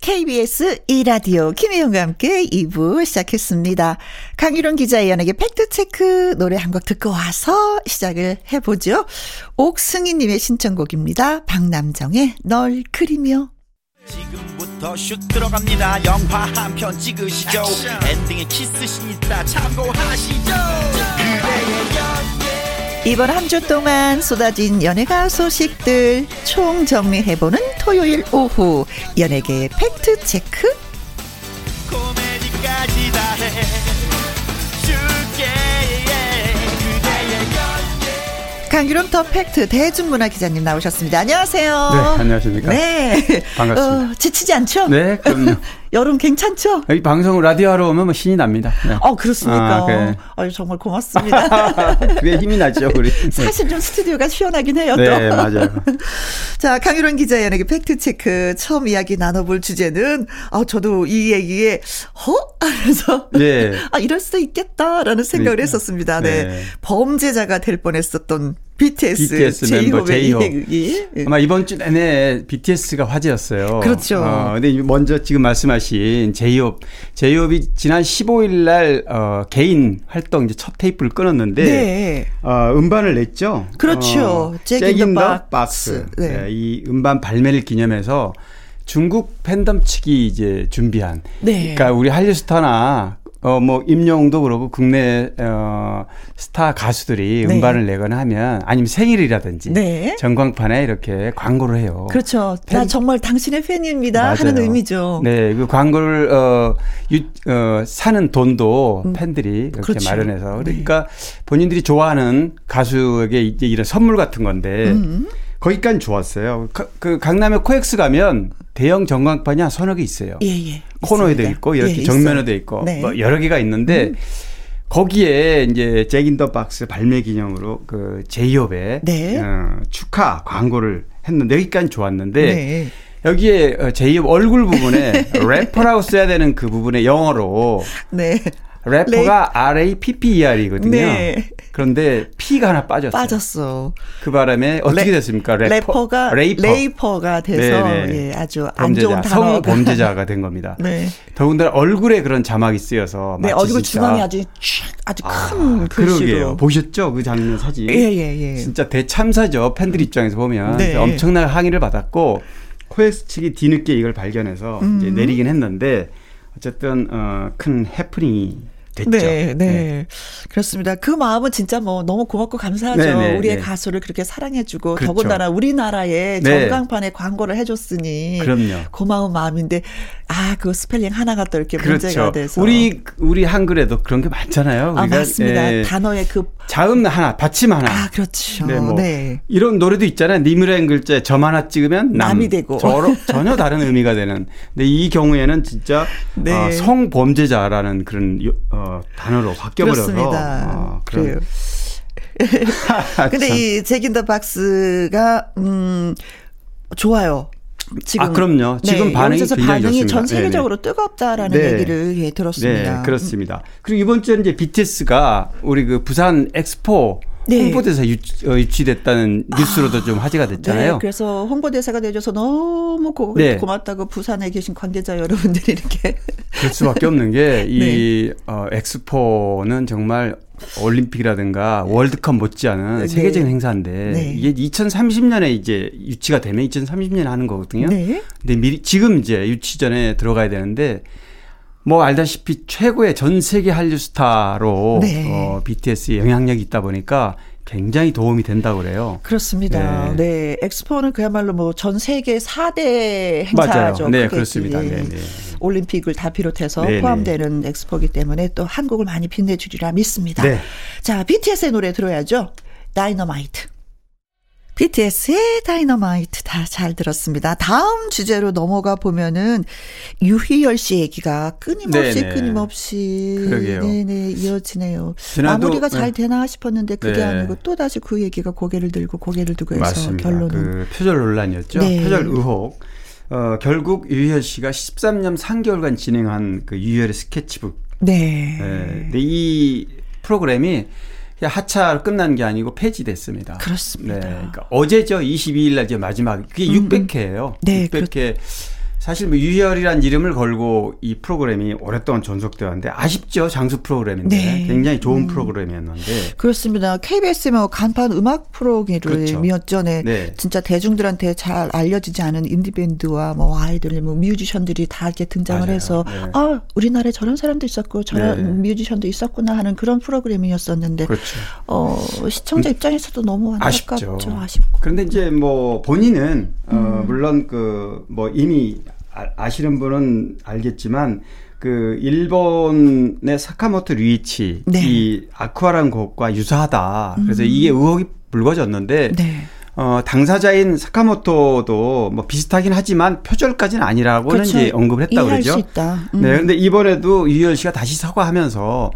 KBS 이라디오 김혜영과 함께 2부 시작했습니다. 강유론 기자의 연예계 팩트체크 노래 한 곡 듣고 와서 시작을 해보죠. 옥승희님의 신청곡입니다. 박남정의 널 그리며 지금부터 슛 들어갑니다. 영화 한 편 찍으시죠. 엔딩에 키스신 있다 참고하시죠. 이번 한 주 동안 쏟아진 연예가 소식들 총 정리해보는 토요일 오후 연예계 fact check. 강규름 더 팩트 대중문화 기자님 나오셨습니다. 안녕하세요. 네, 안녕하십니까. 네. 반갑습니다. 어, 지치지 않죠? 네, 그럼요. 여름 괜찮죠? 이 방송 라디오 하러 오면 뭐 신이 납니다. 네. 어, 그렇습니까? 아, 그래. 아유, 정말 고맙습니다. 그게 힘이 나죠, 우리. 사실 좀 스튜디오가 시원하긴 해요, 또. 네, 맞아요. 자, 강유론 기자의 연예계 팩트 체크 처음 이야기 나눠볼 주제는, 아, 저도 이 얘기에, 허? 하면서, 네. 아, 이럴 수도 있겠다라는 생각을 그러니까. 했었습니다. 네. 네. 범죄자가 될 뻔했었던 BTS, BTS 멤버 제이홉. 아마 이번 주 내내 BTS가 화제였어요. 그렇죠. 어, 근데 먼저 지금 말씀하신 제이홉, 제이홉이 지난 15일 날 어, 개인 활동 이제 첫 테이프를 끊었는데 네. 어, 음반을 냈죠. 그렇죠. 어, 잭인 더 박스. 네. 네, 이 음반 발매를 기념해서 중국 팬덤 측이 이제 준비한. 네. 그러니까 우리 한류 스타나 어, 뭐, 임영웅도 그러고 국내, 어, 스타 가수들이 네. 음반을 내거나 하면 아니면 생일이라든지 네. 전광판에 이렇게 광고를 해요. 그렇죠. 팬... 나 정말 당신의 팬입니다. 맞아요. 하는 의미죠. 네. 그 광고를, 어, 유, 어, 사는 돈도 음. 팬들이 이렇게 그렇죠. 마련해서 네. 그러니까 네. 본인들이 좋아하는 가수에게 이제 이런 선물 같은 건데 음. 거기까지 좋았어요. 그, 그 강남에 코엑스 가면 대형 전광판이 한 서너 개 있어요. 예, 예. 코너에도 있고 이렇게 예, 정면에도 있고 네. 뭐 여러 개가 있는데 음. 거기에 이제 Jack In The Box 발매 기념으로 그 제이홉의 네. 어, 축하 광고를 했는데 여기까지 좋았는데 네. 여기에 어, 제이홉 얼굴 부분에 래퍼라고 써야 되는 그 부분에 영어로 네. 래퍼가 R-A-P-P-E-R이거든요. 네. 그런데 P가 하나 빠졌어요. 빠졌어. 그 바람에 어떻게 레, 됐습니까? 래퍼, 가 raper. raper가 돼서 예, 아주 안 범죄자, 좋은 단어 성 범죄자가 된 겁니다. 네. 더군다나 얼굴에 그런 자막이 쓰여서 네, 얼굴 중앙에 아주 아주 큰 아, 글씨로. 그러게요. 보셨죠? 그 장면 사진. 예, 예, 예. 진짜 대참사죠. 팬들 입장에서 보면 네. 엄청난 항의를 받았고 코엑스 측이 뒤늦게 이걸 발견해서 음. 이제 내리긴 했는데 어쨌든 어, 큰 해프닝이 됐죠. 네, 네, 네, 그렇습니다. 그 마음은 진짜 뭐 너무 고맙고 감사하죠. 네, 네, 우리의 네. 가수를 그렇게 사랑해주고 그렇죠. 더군다나 우리나라에 네. 전광판에 광고를 해줬으니 그럼요. 고마운 마음인데 아, 그 스펠링 하나가 또 이렇게 그렇죠. 문제가 돼서 우리 우리 한글에도 그런 게 많잖아요. 아, 맞습니다. 예. 단어의 그 자음 하나, 받침 하나. 아, 그렇죠. 네, 뭐 네. 이런 노래도 있잖아요. 님이라는 글자에 점 하나 찍으면 남, 남이 되고 저러, 전혀 다른 의미가 되는. 근데 이 경우에는 진짜 네. 어, 성범죄자라는 그런 어, 단어로 바뀌어버려서 어, 그래요. 근데 이 Jack In The Box가 음 좋아요. 지금 아 그럼요. 지금 네, 반응이 굉장히 반응이 좋습니다. 전 세계적으로 네네. 뜨겁다라는 네. 얘기를 예, 들었습니다. 네, 그렇습니다. 그리고 이번 주에 이제 BTS가 우리 그 부산 엑스포 네. 홍보대사 유치, 어, 유치 됐다는 뉴스로도 아, 좀 화제가 됐잖아요. 네, 그래서 홍보대사가 되줘서 너무 고, 네. 고맙다고 부산에 계신 관계자 여러분들이 이렇게. 그럴 수밖에 없는 게이 네. 어, 엑스포는 정말 올림픽이라든가 월드컵 못지않은 네. 세계적인 행사인데 네. 이게 2030년에 이제 유치가 되면 2030년에 하는 거거든요. 네. 근데 미리 지금 이제 유치 전에 들어가야 되는데 뭐 알다시피 최고의 전 세계 한류 스타로 네. 어, BTS의 영향력이 있다 보니까 굉장히 도움이 된다고 그래요. 그렇습니다. 네. 네. 엑스포는 그야말로 뭐 전 세계 4대 행사죠. 맞아요. 네, 그렇습니다. 네, 네. 올림픽을 다 비롯해서 네네. 포함되는 엑스포기 때문에 또 한국을 많이 빛내주리라 믿습니다. 네. 자, BTS의 노래 들어야죠. 다이너마이트. BTS의 다이너마이트 다 잘 들었습니다. 다음 주제로 넘어가 보면은 유희열 씨 얘기가 끊임없이 네네. 끊임없이 그러게요. 네네 이어지네요. 마무리가 네. 잘 되나 싶었는데 그게 네. 아니고 또 다시 그 얘기가 고개를 들고 고개를 두고 해서 맞습니다. 결론은 그 표절 논란이었죠. 네. 표절 의혹. 어, 결국 유희열 씨가 13년 3개월간 진행한 그 유희열의 스케치북. 네. 네. 이 프로그램이 하차 끝난 게 아니고 폐지됐습니다. 그렇습니다. 네. 그러니까 어제죠. 22일 날 이제 마지막. 그게 음. 600회예요. 네. 600회. 그렇... 사실 뭐 유희열이란 이름을 걸고 이 프로그램이 오랫동안 전속되었는데 아쉽죠 장수 프로그램인데 네. 굉장히 좋은 음. 프로그램이었는데 그렇습니다 KBS의 뭐 간판 음악 프로그램이었죠 네. 네. 진짜 대중들한테 잘 알려지지 않은 인디 밴드와 뭐 아이들 뭐 뮤지션들이 다 이렇게 등장을 맞아요. 해서 네. 아 우리나라에 저런 사람도 있었고 저런 네. 뮤지션도 있었구나 하는 그런 프로그램이었었는데 그렇죠. 어 시청자 네. 입장에서도 너무 안타깝죠 아쉽죠. 아쉽고 그런데 이제 뭐 본인은 어, 음. 어 물론 그 뭐 이미 아, 시는 분은 알겠지만 그 일본의 사카모토 류이치 네. 이 아쿠아라는 곡과 유사하다. 그래서 음. 이게 의혹이 불거졌는데 네. 어, 당사자인 사카모토도 뭐 비슷하긴 하지만 표절까지는 아니라고는 그렇죠. 이제 언급을 했다 그러죠. 음. 네. 근데 이번에도 유희열 씨가 다시 사과하면서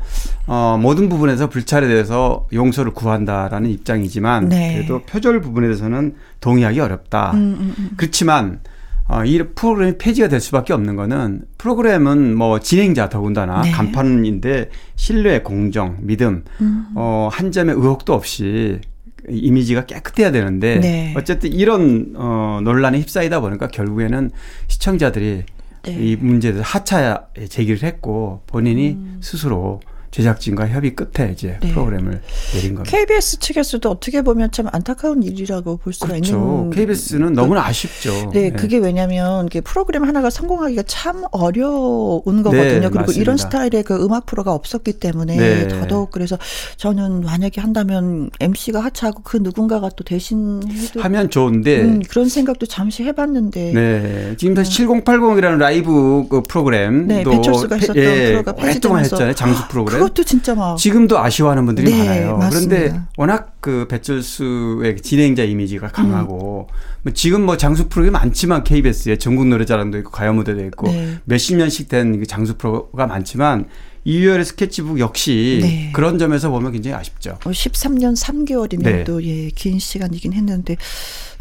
어, 모든 부분에서 불찰에 대해서 용서를 구한다라는 입장이지만 네. 그래도 표절 부분에 대해서는 동의하기 어렵다. 음, 음, 음. 그렇지만 어, 이 프로그램이 폐지가 될 수밖에 없는 거는 프로그램은 뭐 진행자 더군다나 네. 간판인데 신뢰, 공정, 믿음, 음. 어, 한 점의 의혹도 없이 이미지가 깨끗해야 되는데 네. 어쨌든 이런 어 논란에 휩싸이다 보니까 결국에는 시청자들이 네. 이 문제를 하차 제기를 했고 본인이 음. 스스로 제작진과 협의 끝에 이제 네. 프로그램을 내린 겁니다. KBS 측에서도 어떻게 보면 참 안타까운 일이라고 볼 수가 그렇죠. 있는. KBS는 그, 너무나 아쉽죠. 네, 네. 그게 왜냐하면 프로그램 하나가 성공하기가 참 어려운 거거든요. 네, 그리고 맞습니다. 이런 스타일의 그 음악 프로가 없었기 때문에 네. 더더욱 그래서 저는 만약에 한다면 MC가 하차하고 그 누군가가 또 대신 해도 하면 좋은데 음, 그런 생각도 잠시 해봤는데. 네, 지금 사실 7080이라는 라이브 그 프로그램도 네, 배철수가 했었던 예, 프로가 오랫동안 했잖아요. 장수 프로그램. 그것도 진짜 막 지금도 아쉬워하는 분들이 네, 많아요. 맞습니다. 그런데 워낙 그 배철수의 진행자 이미지가 강하고 음. 뭐 지금 뭐 장수 프로그램 많지만 KBS에 전국 노래자랑도 있고 가요 무대도 있고 네. 몇십 년씩 된그 장수 프로가 많지만 이유열의 스케치북 역시 네. 그런 점에서 보면 굉장히 아쉽죠. 13년 어, 3개월이면 또 예, 긴 시간이긴 했는데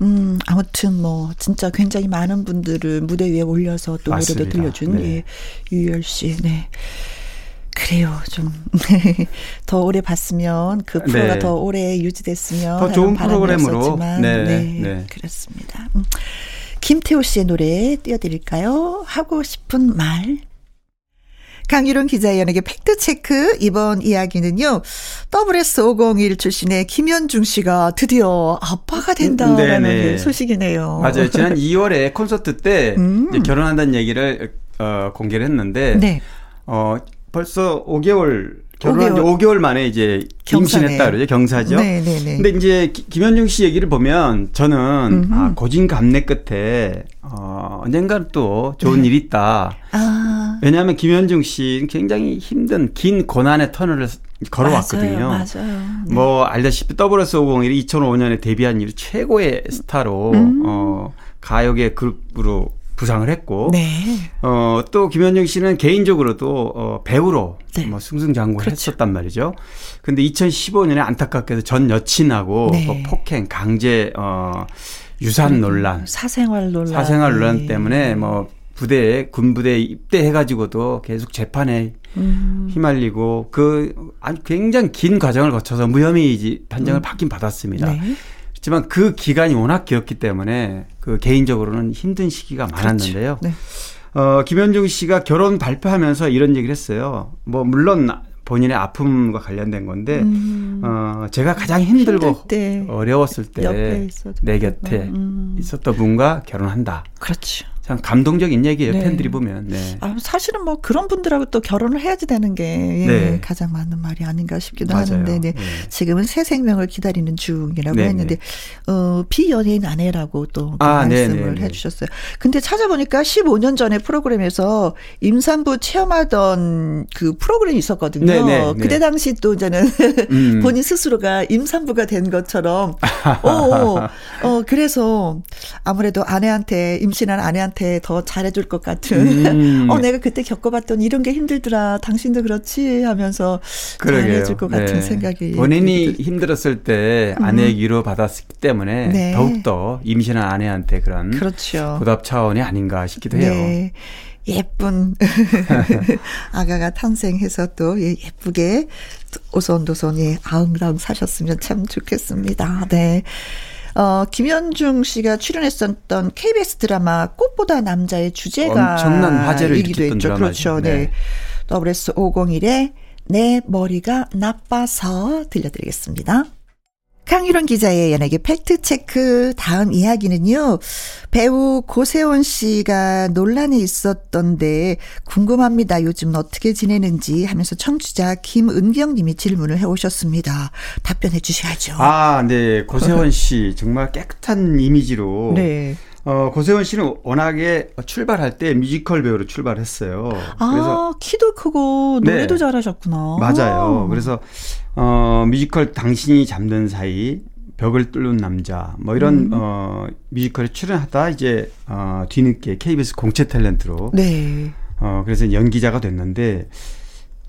음, 아무튼 뭐 진짜 굉장히 많은 분들을 무대 위에 올려서 또 노래도 들려준 네. 예, 유열 씨. 네. 그래요. 좀 더 오래 봤으면 그 프로가 네. 더 오래 유지됐으면 더 좋은 프로그램으로 네, 네, 네, 그렇습니다. 음. 김태호 씨의 노래 띄워드릴까요? 하고 싶은 말. 강유론 기자의 연예계 팩트체크. 이번 이야기는요, WS501 출신의 김현중 씨가 드디어 아빠가 된다라는 네네. 소식이네요. 맞아요. 지난 2월에 콘서트 때 음. 결혼한다는 얘기를 어, 공개를 했는데, 네. 어, 벌써 5개월 결혼한 5개월, 5개월 만에 이제 경사네. 임신했다 그러죠. 경사죠. 네네네. 네, 네. 근데 이제 김현중 씨 얘기를 보면 저는 아, 고진 감내 끝에 어, 언젠가 또 좋은 네. 일이 있다. 아. 왜냐하면 김현중 씨 굉장히 힘든 긴 고난의 터널을 걸어왔거든요. 맞아요. 맞아요. 네. 뭐 알다시피 WS501이 2005년에 데뷔한 이후 최고의 스타로 음. 어, 가요계 그룹으로 부상을 했고 네. 어, 또 김현정 씨는 개인적으로도 어, 배우로 네. 뭐 승승장구를 그렇죠. 했었단 말이죠. 근데 2015년에 안타깝게도 전 여친하고 네. 뭐 폭행, 강제 어, 유산 논란, 사생활 논란, 사생활 논란 네. 때문에 뭐 부대에 군부대에 입대해 가지고도 계속 재판에 음. 휘말리고 그 아주 굉장히 긴 과정을 거쳐서 무혐의 판정을 음. 받긴 받았습니다. 네. 하지만 그 기간이 워낙 길었기 때문에 그 개인적으로는 힘든 시기가 그렇죠. 많았는데요. 그렇죠. 네. 어, 김현중 씨가 결혼 발표하면서 이런 얘기를 했어요. 뭐 물론 본인의 아픔과 관련된 건데 음. 어, 제가 가장 힘들고 때, 어려웠을 때 내 곁에 음. 있었던 분과 결혼한다. 그렇죠. 참 감동적인 얘기예요. 네. 팬들이 보면. 네. 아, 사실은 뭐 그런 분들하고 또 결혼을 해야지 되는 게 예, 네. 가장 맞는 말이 아닌가 싶기도 맞아요. 하는데 네. 네. 지금은 새 생명을 기다리는 중이라고 네, 했는데 네. 어, 비연예인 아내라고 또, 아, 말씀을 해주셨어요. 근데 찾아보니까 15년 전에 프로그램에서 임산부 체험하던 그 프로그램이 있었거든요. 그때 당시 또 저는 음. 본인 스스로가 임산부가 된 것처럼 어, 어, 어 그래서 아무래도 아내한테 임신한 아내한테 나한테 더 잘해줄 것 같은. 음. 어, 내가 그때 겪어봤던 이런 게 힘들더라. 당신도 그렇지 하면서 그러게요. 잘해줄 것 같은 네. 생각이. 본인이 힘들었을 때 아내의 음. 위로 받았기 때문에 네. 더욱더 임신한 아내한테 그런 그렇죠. 보답 차원이 아닌가 싶기도 해요. 네. 예쁜 아가가 탄생해서 또 예, 예쁘게 오손도손 예, 아웅다웅 사셨으면 참 좋겠습니다. 네. 어, 김현중 씨가 출연했었던 KBS 드라마 꽃보다 남자의 주제가 엄청난 화제를 일으켰던 드라마죠. 그렇죠. 네. 네. WS 501의 내 머리가 나빠서 들려드리겠습니다. 강유론 기자의 연예계 팩트체크 다음 이야기는요. 배우 고세원 씨가 논란이 있었던데 궁금합니다. 요즘 어떻게 지내는지 하면서 청취자 김은경 님이 질문을 해오셨습니다. 답변해 주셔야죠. 아, 네. 고세원 씨 정말 깨끗한 이미지로 네. 어, 고세원 씨는 워낙에 출발할 때 뮤지컬 배우로 출발했어요. 아, 그래서 키도 크고 노래도 네, 잘하셨구나. 맞아요. 그래서 어, 뮤지컬 당신이 잠든 사이 벽을 뚫는 남자 뭐 이런 음. 어 뮤지컬에 출연하다 이제 어 뒤늦게 KBS 공채 탤런트로 네. 어 그래서 연기자가 됐는데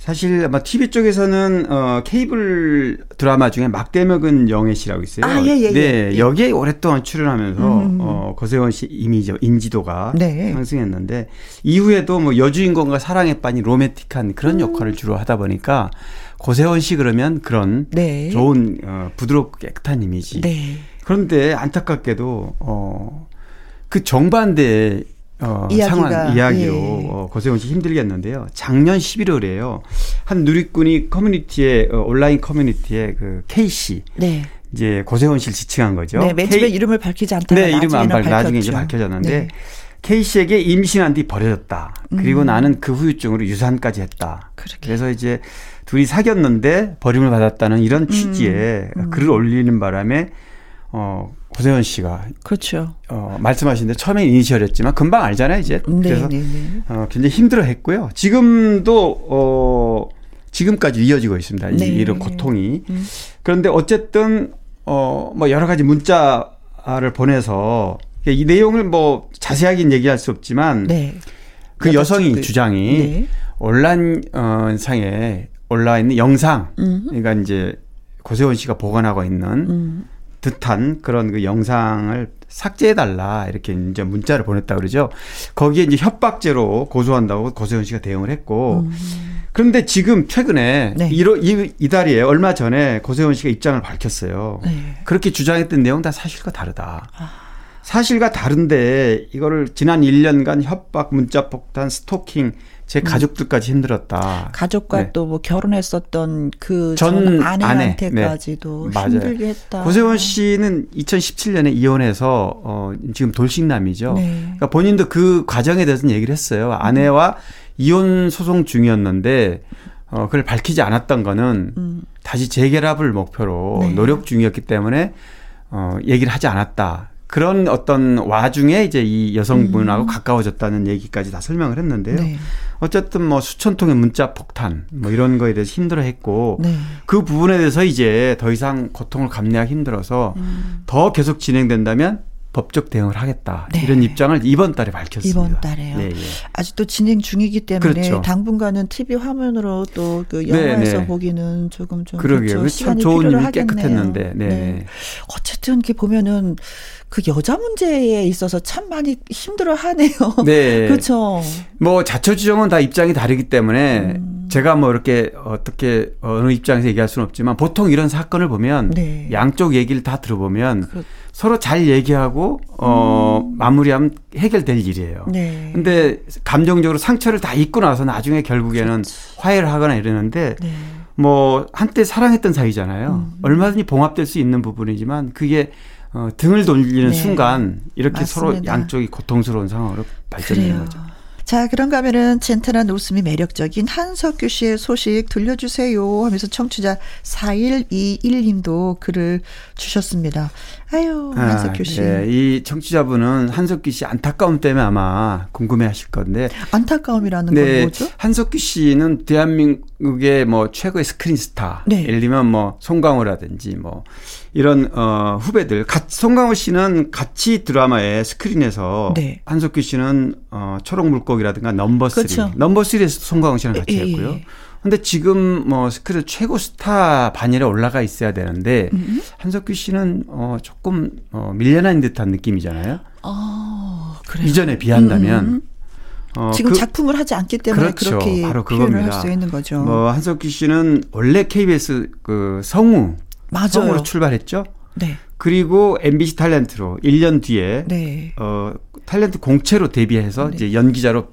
사실 아마 TV 쪽에서는 어 케이블 드라마 중에 막대먹은 영애 씨라고 있어요. 아, 예, 예, 네, 예. 여기에 오랫동안 출연하면서 음. 어 고세원 씨 이미지 인지도가 네. 상승했는데 이후에도 뭐 여주인공과 사랑에 빠진 로맨틱한 그런 음. 역할을 주로 하다 보니까 고세원 씨 그러면 그런 네. 좋은 어 부드럽고 깨끗한 이미지. 네. 그런데 안타깝게도 어 그 정반대 어, 상황 이야기로 예. 어, 고세훈 씨 힘들겠는데요. 작년 11월에요. 한 누리꾼이 커뮤니티에 어, 온라인 커뮤니티에 그 K 씨 네. 이제 고세훈 씨를 지칭한 거죠. 네, 맨 처음에 이름을 밝히지 않다가 네, 이름 안 밝, 나중에 이제 밝혀졌는데 네. K 씨에게 임신한 뒤 버려졌다. 그리고 음. 나는 그 후유증으로 유산까지 했다. 그러게. 그래서 이제 둘이 사귀었는데 버림을 받았다는 이런 취지의 음. 음. 글을 올리는 바람에 어 고세현 씨가 그렇죠. 어, 말씀하신데 처음에 이니셜이었지만 금방 알잖아요 이제 네, 그래서 네, 네. 어, 굉장히 힘들어 했고요. 지금도 어, 지금까지 이어지고 있습니다. 네. 이런 고통이 음. 그런데 어쨌든 어, 뭐 여러 가지 문자를 보내서 이 내용을 뭐 자세하게 얘기할 수 없지만 네. 그 여성이 주장이 네. 온라인 어, 상에 올라 있는 영상 음. 그러니까 이제 고세원 씨가 보관하고 있는 음. 듯한 그런 그 영상을 삭제해달라 이렇게 이제 문자를 보냈다 그러죠. 거기에 이제 협박죄로 고소한다고 고세훈 씨가 대응을 했고 음. 그런데 지금 최근에 네. 이러, 이, 이달에 얼마 전에 고세훈 씨가 입장을 밝혔어요. 네. 그렇게 주장했던 내용 다 사실과 다르다. 아. 사실과 다른데 이거를 지난 1년간 협박, 문자 폭탄, 스토킹 제 음. 가족들까지 힘들었다. 가족과 네. 또뭐 결혼했었던 그 전 아내한테까지도 아내. 네. 힘들게 했다. 고세원 씨는 2017년에 이혼해서 어 지금 돌싱남이죠. 네. 그러니까 본인도 그 과정에 대해서는 얘기를 했어요. 아내와 이혼 소송 중이었는데 어 그걸 밝히지 않았던 거는 음. 다시 재결합을 목표로 네. 노력 중이었기 때문에 어 얘기를 하지 않았다. 그런 어떤 와중에 이제 이 여성분하고 음. 가까워졌다는 얘기까지 다 설명을 했는데요. 네. 어쨌든 뭐 수천 통의 문자 폭탄 뭐 이런 거에 대해서 힘들어했고 네. 그 부분에 대해서 이제 더 이상 고통을 감내하기 힘들어서 음. 더 계속 진행된다면 법적 대응을 하겠다 네. 이런 입장을 이번 달에 밝혔습니다. 이번 달에요. 네, 네. 아직도 진행 중이기 때문에 그렇죠. 당분간은 TV 화면으로 또 그 영화에서 네, 보기는 조금 좀 그러게요. 그렇죠. 참 좋은 일이 깨끗했는데. 네. 네. 어쨌든 이렇게 보면은 그 여자 문제에 있어서 참 많이 힘들어 하네요. 네. 그렇죠. 뭐 자초지종은 다 입장이 다르기 때문에 음. 제가 뭐 이렇게 어떻게 어느 입장에서 얘기할 수는 없지만 보통 이런 사건을 보면 네. 양쪽 얘기를 다 들어보면 그, 서로 잘 얘기하고 어 음. 마무리하면 해결될 일이에요. 네. 근데 감정적으로 상처를 다 입고 나서 나중에 결국에는 그렇지. 화해를 하거나 이러는데 네. 뭐 한때 사랑했던 사이잖아요. 음. 얼마든지 봉합될 수 있는 부분이지만 그게 어, 등을 돌리는 네. 순간 이렇게 맞습니다. 서로 양쪽이 고통스러운 상황으로 발전되는 거죠. 자, 그런가 하면은 젠틀한 웃음이 매력적인 한석규 씨의 소식 들려주세요 하면서 청취자 4121님도 글을 주셨습니다. 아유, 아, 한석규 씨. 아, 네. 이 청취자분은 한석규 씨 안타까움 때문에 아마 궁금해 하실 건데. 안타까움이라는 네, 건 뭐죠? 한석규 씨는 대한민국의 뭐 최고의 스크린 스타. 네. 예를 들면 뭐 송강호라든지 뭐 이런 어 후배들. 송강호 씨는 같이 드라마에 스크린에서 네. 한석규 씨는 어 초록 물고기라든가 넘버 3. 그렇죠. 넘버 3에서 송강호 씨랑 같이 예, 예, 했고요. 예. 근데 지금 뭐 스크린 최고 스타 반열에 올라가 있어야 되는데 음. 한석규 씨는 어 조금 어 밀려난 듯한 느낌이잖아요. 아, 그래요? 이전에 비한다면 음. 어, 지금 그, 작품을 하지 않기 때문에 그렇죠. 그렇게 바로 표현을 할수 있는 거죠. 뭐 한석규 씨는 원래 KBS 그 성우 맞아요. 성우로 출발했죠. 네. 그리고 MBC 탤런트로 1년 뒤에 네. 어 탤런트 공채로 데뷔해서 네. 이제 연기자로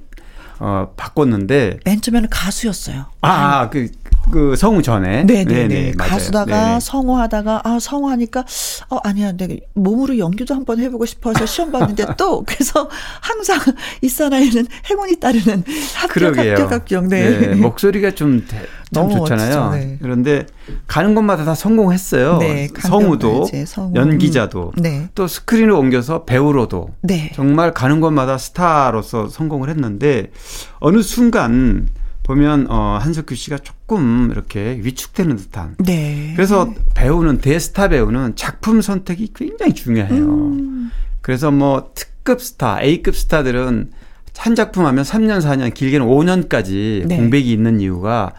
어, 바꿨는데. 맨 처음에는 가수였어요. 아, 아 그, 그 성우 전에. 네네네. 네 네, 네, 가수다가 네네. 성우하다가, 아, 성우하니까, 어, 아니야. 내가 몸으로 연기도 한번 해보고 싶어서 시험 봤는데 또, 그래서 항상 이 사나이는 행운이 따르는 합격, 그러게요. 합격, 합격. 네. 네. 목소리가 좀, 참 좋잖아요. 네. 그런데 가는 곳마다 다 성공했어요. 네, 성우도, 성우. 연기자도, 네. 또 스크린을 옮겨서 배우로도 네. 정말 가는 곳마다 스타로서 성공을 했는데 어느 순간 보면 어 한석규 씨가 조금 이렇게 위축되는 듯한. 네. 그래서 배우는 대스타 배우는 작품 선택이 굉장히 중요해요. 음. 그래서 뭐 특급 스타, A급 스타들은 한 작품 하면 3년, 4년, 길게는 5년까지 네. 공백이 있는 이유가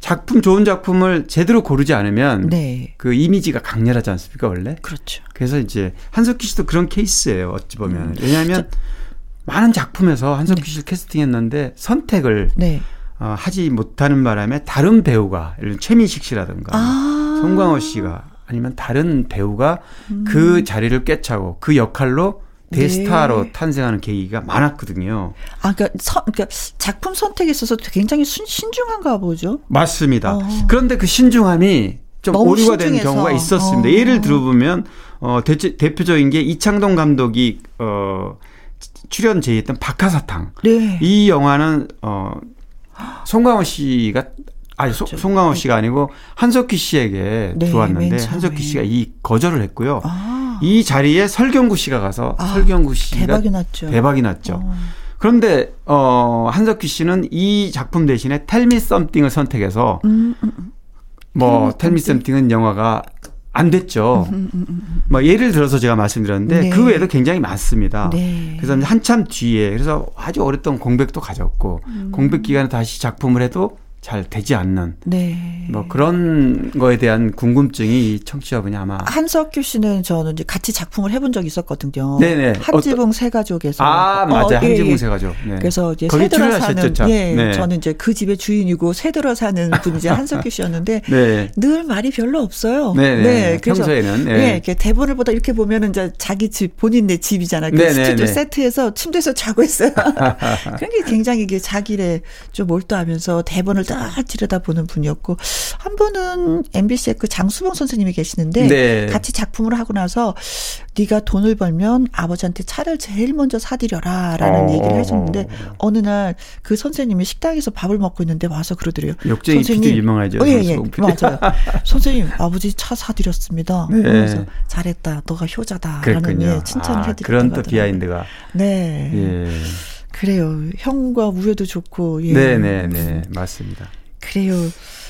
작품 좋은 작품을 제대로 고르지 않으면 네. 그 이미지가 강렬하지 않습니까 원래? 그렇죠. 그래서 이제 한석기 씨도 그런 케이스예요 어찌 보면 음. 왜냐하면 저, 많은 작품에서 한석기 네. 씨를 캐스팅했는데 선택을 네. 어, 하지 못하는 바람에 다른 배우가 예를 최민식 씨라든가 아~ 송광호 씨가 아니면 다른 배우가 음. 그 자리를 꿰차고 그 역할로 대스타로 네. 탄생하는 계기가 많았거든요. 아, 그러니까, 서, 그러니까 작품 선택에 있어서 굉장히 순, 신중한가 보죠. 맞습니다. 어. 그런데 그 신중함이 좀 오류가 되는 경우가 있었습니다. 어. 예를 들어보면 어, 대, 대표적인 게 이창동 감독이 어, 출연 제의했던 박하사탕. 네. 이 영화는 어, 송강호 씨가 아니 그렇죠. 송강호 네. 씨가 아니고 한석기 씨에게 네, 들어왔는데 한석기 씨가 이 거절을 했고요. 아. 이 자리에 설경구 씨가 가서 아, 설경구 씨가 대박이 났죠. 대박이 났죠. 어. 그런데 어 한석기 씨는 이 작품 대신에 텔미 썸띵을 선택해서 음, 음, 음. 뭐 텔미 썸띵은 영화가 안 됐죠. 음, 음, 음, 뭐 예를 들어서 제가 말씀드렸는데 네. 그 외에도 굉장히 많습니다. 네. 그래서 한참 뒤에 그래서 아주 어렸던 공백도 가졌고 공백 기간에 다시 작품을 해도 잘 되지 않는 네. 뭐 그런 거에 대한 궁금증이 청취자분이 아마 한석규 씨는 저는 이제 같이 작품을 해본 적이 있었거든요. 네네. 한지붕 세 가족에서 아 맞아요 어, 예, 한지붕 예. 세 가족. 네. 그래서 이제 새 들어 사는 예 네. 저는 이제 그 집의 주인이고 새 들어 사는 분이 이제 한석규 씨였는데 네. 늘 말이 별로 없어요. 네네. 네. 그래서 평소에는 네. 네. 이렇게 대본을 보다 이렇게 보면은 이제 자기 집 본인네 집이잖아요. 그 스튜디오 세트에서 침대에서 자고 있어요. 그게 굉장히 이게 자기를 좀 몰두하면서 대본을 딱 들여다보는 분이었고 한 분은 MBC의 그 장수봉 선생님이 계시는데 네. 같이 작품을 하고 나서 네가 돈을 벌면 아버지한테 차를 제일 먼저 사드려라라는 어. 얘기를 해줬는데 어느 날 그 선생님이 식당에서 밥을 먹고 있는데 와서 그러더래요. 역쟁이 선생님 유명하죠. 어, 예, 예. 맞아요. 선생님 아버지 차 사드렸습니다. 네. 그래서 잘했다. 너가 효자다라는 예, 칭찬을 아, 해드렸다고 그런 또 비하인드가. 네. 예. 그래요. 형과 우애도 좋고. 예. 네네네. 네, 네. 맞습니다. 그래요.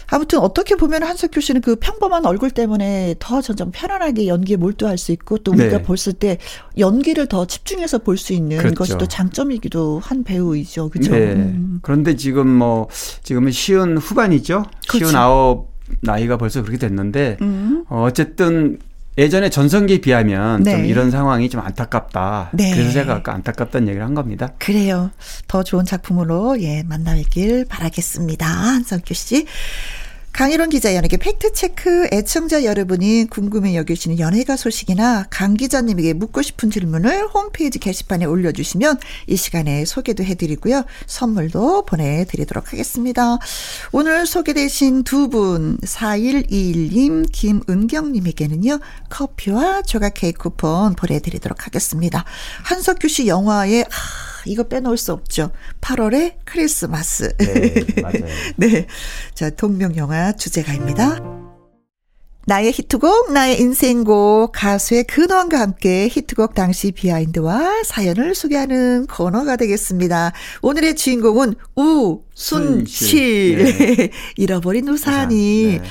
아무튼 어떻게 보면 한석규 씨는 그 평범한 얼굴 때문에 더 점점 편안하게 연기에 몰두할 수 있고 또 우리가 네. 봤을 때 연기를 더 집중해서 볼 수 있는 그렇죠. 것이 또 장점이기도 한 배우이죠. 그렇죠. 네. 음. 그런데 지금 뭐 지금은 시은 후반이죠. 그렇죠. 시은 아홉 나이가 벌써 그렇게 됐는데 음. 어, 어쨌든 예전에 전성기에 비하면 네. 좀 이런 상황이 좀 안타깝다. 네. 그래서 제가 아까 안타깝다는 얘기를 한 겁니다. 그래요. 더 좋은 작품으로 예 만나 뵙길 바라겠습니다. 한성규 씨. 강일원 기자 연예계 팩트체크 애청자 여러분이 궁금해 여기시는 연예가 소식이나 강 기자님에게 묻고 싶은 질문을 홈페이지 게시판에 올려주시면 이 시간에 소개도 해드리고요. 선물도 보내드리도록 하겠습니다. 오늘 소개되신 두 분, 4121님, 김은경님에게는요, 커피와 조각 케이크 쿠폰 보내드리도록 하겠습니다. 한석규 씨 영화에, 이거 빼놓을 수 없죠. 8월의 크리스마스. 네, 맞아요. 네. 자, 동명 영화 주제가입니다. 나의 히트곡, 나의 인생곡, 가수의 근원과 함께 히트곡 당시 비하인드와 사연을 소개하는 코너가 되겠습니다. 오늘의 주인공은 우순실. 네. 잃어버린 우산이. 네.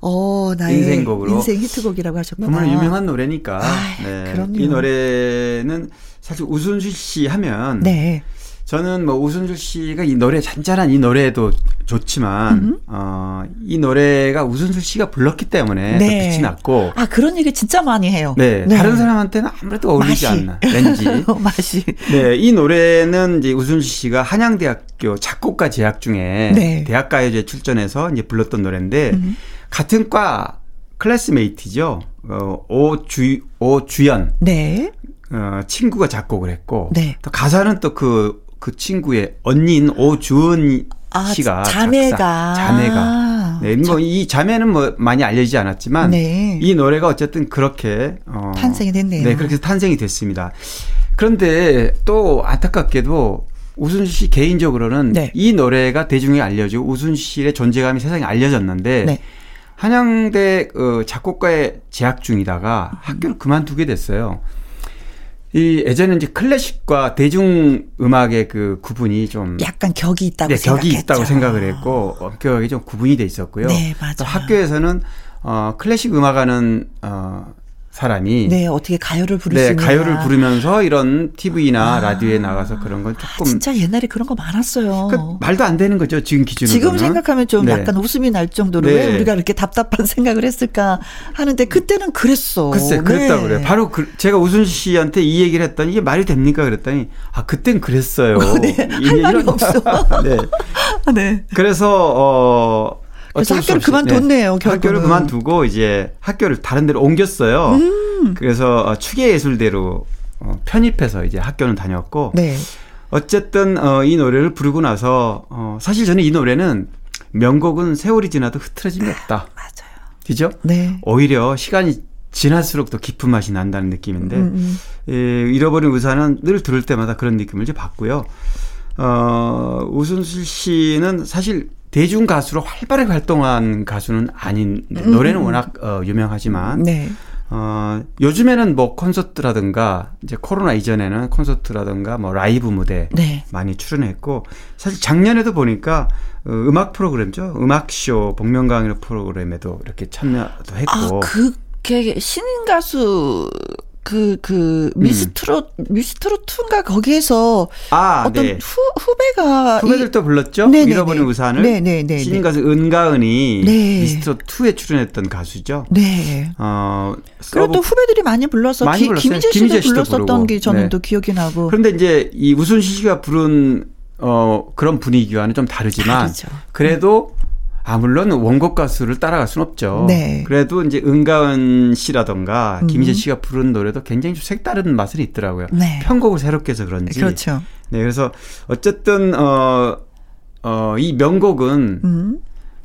어, 나의 인생곡으로. 인생 히트곡이라고 하셨구나. 정말 유명한 노래니까. 아, 네. 그럼요. 이 노래는 사실 우순실 씨 하면 네. 저는 뭐 우순실 씨가 이 노래 잔잔한 이 노래도 좋지만 음. 어이 노래가 우순실 씨가 불렀기 때문에 네. 더 빛이 났고 아 그런 얘기 진짜 많이 해요. 네, 네. 다른 사람한테는 아무래도 어울리지 맛이. 않나 왠지 맛이. 네 이 노래는 이제 우순실 씨가 한양대학교 작곡가 재학 중에 네. 대학가요제 출전해서 이제 불렀던 노래인데 음. 같은 과 클래스메이트죠. 어, 오주 오주연. 네. 어, 친구가 작곡을 했고 네. 또 가사는 또 그그 그 친구의 언니인 오주은 아, 씨가 자매가 작사, 자매가 네, 뭐이 자매는 뭐 많이 알려지지 않았지만 네. 이 노래가 어쨌든 그렇게 어, 탄생이 됐네요. 네, 그렇게 탄생이 됐습니다. 그런데 또 안타깝게도 우순실 씨 개인적으로는 네. 이 노래가 대중에 알려지고 우순실 씨의 존재감이 세상에 알려졌는데 네. 한양대 어, 작곡가에 재학 중이다가 학교를 그만두게 됐어요. 이 예전에 이제 클래식과 대중 음악의 그 구분이 좀 약간 격이 있다고 네, 격이 있다고 생각을 했고 엄격하게 좀 구분이 돼 있었고요. 네, 맞아요. 또 학교에서는 어 클래식 음악하는 어 사람이 네 어떻게 가요를 부를 네, 수 있냐 가요를 부르면서 이런 TV나 아, 라디오에 나가서 그런 건 조금 아, 진짜 옛날에 그런 거 많았어요. 그 말도 안 되는 거죠 지금 기준으로. 지금 생각하면 좀 네. 약간 웃음이 날 정도로 네. 왜 우리가 이렇게 답답한 생각을 했을까 하는데 그때는 그랬어. 글쎄 그랬다 네. 그래. 바로 그, 제가 우순 씨한테 이 얘기를 했더니 이게 말이 됩니까 그랬더니 아 그땐 그랬어요. 네, 할 말이 없어. 네. 네. 그래서 어. 그래서 학교를 그만뒀네요. 네. 학교를 그만두고 이제 학교를 다른 데로 옮겼어요. 음. 그래서 어, 추계예술대로 어, 편입해서 이제 학교는 다녔고 네. 어쨌든 어, 이 노래를 부르고 나서 어, 사실 저는 이 노래는 명곡은 세월이 지나도 흐트러짐이 없다. 맞아요. 그죠? 네. 오히려 시간이 지날수록 더 깊은 맛이 난다는 느낌인데 음, 음. 예, 잃어버린 우산은 늘 들을 때마다 그런 느낌을 이제 받고요. 어, 우순실 씨는 사실 대중 가수로 활발하게 활동한 가수는 아닌 음. 노래는 워낙 어, 유명하지만 네. 어, 요즘에는 뭐 콘서트라든가 이제 코로나 이전에는 콘서트라든가 뭐 라이브 무대 네. 많이 출연했고 사실 작년에도 보니까 어, 음악 프로그램죠 음악쇼 복면가왕 프로그램에도 이렇게 참여도 했고 아, 그게 신인 가수 그, 그, 미스트롯, 음. 미스트롯2인가 거기에서 아, 어떤 네. 후, 후배가. 후배들도 불렀죠? 네네네. 잃어버린 우산을. 네네네. 신인 가수 은가은이 네. 미스트롯2에 출연했던 가수죠. 네. 어, 그리고 또 후배들이 많이 불러서 많이 기, 김희재 씨도 김희재 불렀었던 부르고. 게 저는 네. 또 기억이 나고. 그런데 이제 이 우순시 씨가 부른 어, 그런 분위기와는 좀 다르지만. 다르죠. 그래도 아, 물론 원곡 가수를 따라갈 수는 없죠. 네. 그래도 이제 은가은 씨라던가 음. 김희재 씨가 부른 노래도 굉장히 좀 색다른 맛은 있더라고요. 네. 편곡을 새롭게 해서 그런지. 그렇죠. 네, 그래서 어쨌든, 어, 어, 이 명곡은 음.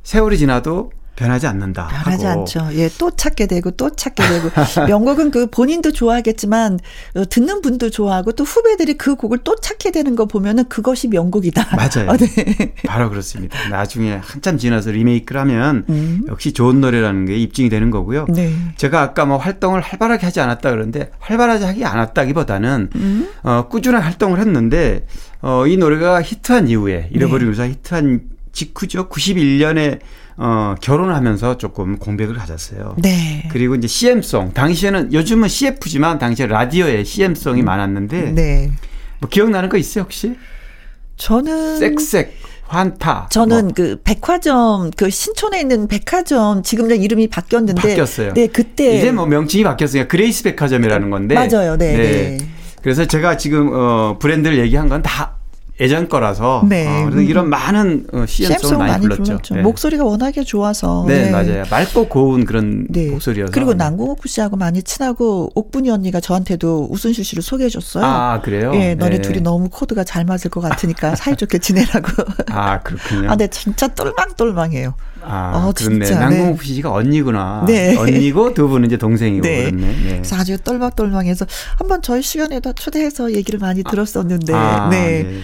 세월이 지나도 변하지 않는다. 변하지 하고. 않죠. 예, 또 찾게 되고 또 찾게 되고 명곡은 그 본인도 좋아하겠지만 어, 듣는 분도 좋아하고 또 후배들이 그 곡을 또 찾게 되는 거 보면은 그것이 명곡이다. 맞아요. 어, 네. 바로 그렇습니다. 나중에 한참 지나서 리메이크를 하면 음. 역시 좋은 노래라는 게 입증이 되는 거고요. 네. 제가 아까 뭐 활동을 활발하게 하지 않았다 그러는데 활발하지 하지 않았다기보다는 음. 어, 꾸준한 활동을 했는데 어, 이 노래가 히트한 이후에 잃어버린 네. 유사 히트한 직후죠. 91년에 어, 결혼하면서 조금 공백을 가졌어요. 네. 그리고 이제 CM송. 당시에는 요즘은 CF지만 당시에 라디오에 CM송이 음. 많았는데. 네. 뭐 기억나는 거 있어요, 혹시? 저는 쌕쌕 환타. 저는 뭐. 그 백화점 그 신촌에 있는 백화점 지금 이름이 바뀌었는데 바뀌었어요. 네, 그때 이제 뭐 명칭이 바뀌었으니까 그레이스 백화점이라는 건데. 맞아요. 네. 네. 네. 그래서 제가 지금 어 브랜드를 얘기한 건 다 예전 거라서 네. 어, 그래서 이런 많은 어, CM송 많이, 많이 불렀죠. 네. 목소리가 워낙에 좋아서 네, 네. 맞아요 맑고 고운 그런 네. 목소리여서 그리고 남궁옥분 씨하고 많이 친하고 옥분이 언니가 저한테도 우순실 씨를 소개해줬어요. 아 그래요? 예, 너네 네. 둘이 너무 코드가 잘 맞을 것 같으니까 사이좋게 지내라고. 아 그렇군요. 아, 근데 진짜 똘망똘망해요. 아, 어, 그렇네. 남궁옥 네. 씨가 언니구나. 네. 언니고 두 분은 이제 동생이고 네. 그렇네. 네. 그래서 아주 똘망똘망해서 한번 저희 시간에도 초대해서 얘기를 많이 들었었는데. 아, 네. 네.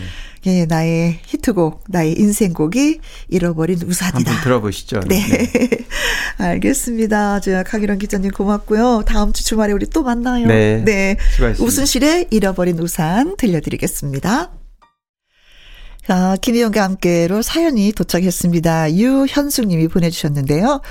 예, 나의 히트곡, 나의 인생곡이 잃어버린 우산이다. 한번 들어보시죠. 네. 네. 알겠습니다. 제가 강일원 기자님 고맙고요. 다음 주 주말에 우리 또 만나요. 네. 네. 수고하셨습니다. 우순실의 잃어버린 우산 들려드리겠습니다. 아, 김희영과 함께로 사연이 도착했습니다. 유현숙 님이 보내주셨는데요.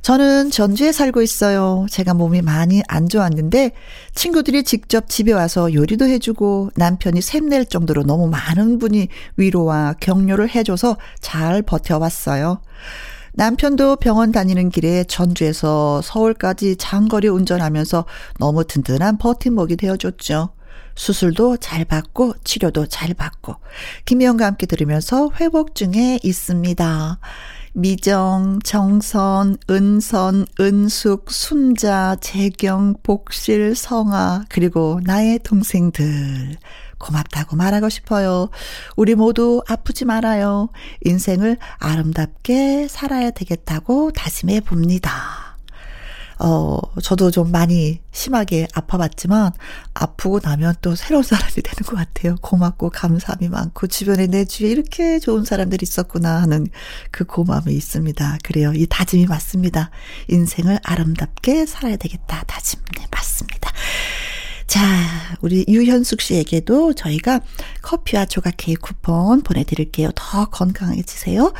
저는 전주에 살고 있어요. 제가 몸이 많이 안 좋았는데 친구들이 직접 집에 와서 요리도 해주고 남편이 샘낼 정도로 너무 많은 분이 위로와 격려를 해줘서 잘 버텨왔어요. 남편도 병원 다니는 길에 전주에서 서울까지 장거리 운전하면서 너무 든든한 버팀목이 되어줬죠. 수술도 잘 받고 치료도 잘 받고 김희영과 함께 들으면서 회복 중에 있습니다. 미정, 정선, 은선, 은숙, 순자, 재경, 복실, 성아, 그리고 나의 동생들. 고맙다고 말하고 싶어요. 우리 모두 아프지 말아요. 인생을 아름답게 살아야 되겠다고 다짐해 봅니다. 어, 저도 좀 많이 심하게 아파봤지만, 아프고 나면 또 새로운 사람이 되는 것 같아요. 고맙고 감사함이 많고, 주변에 내 주위에 이렇게 좋은 사람들이 있었구나 하는 그 고마움이 있습니다. 그래요. 이 다짐이 맞습니다. 인생을 아름답게 살아야 되겠다. 다짐, 네, 맞습니다. 자, 우리 유현숙 씨에게도 저희가 커피와 조각 케이크 쿠폰 보내드릴게요. 더 건강해지세요.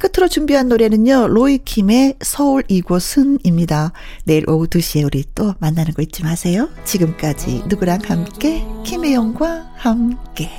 끝으로 준비한 노래는요. 로이킴의 서울 이곳은입니다. 내일 오후 2시에 우리 또 만나는 거 잊지 마세요. 지금까지 누구랑 함께 김혜영과 함께.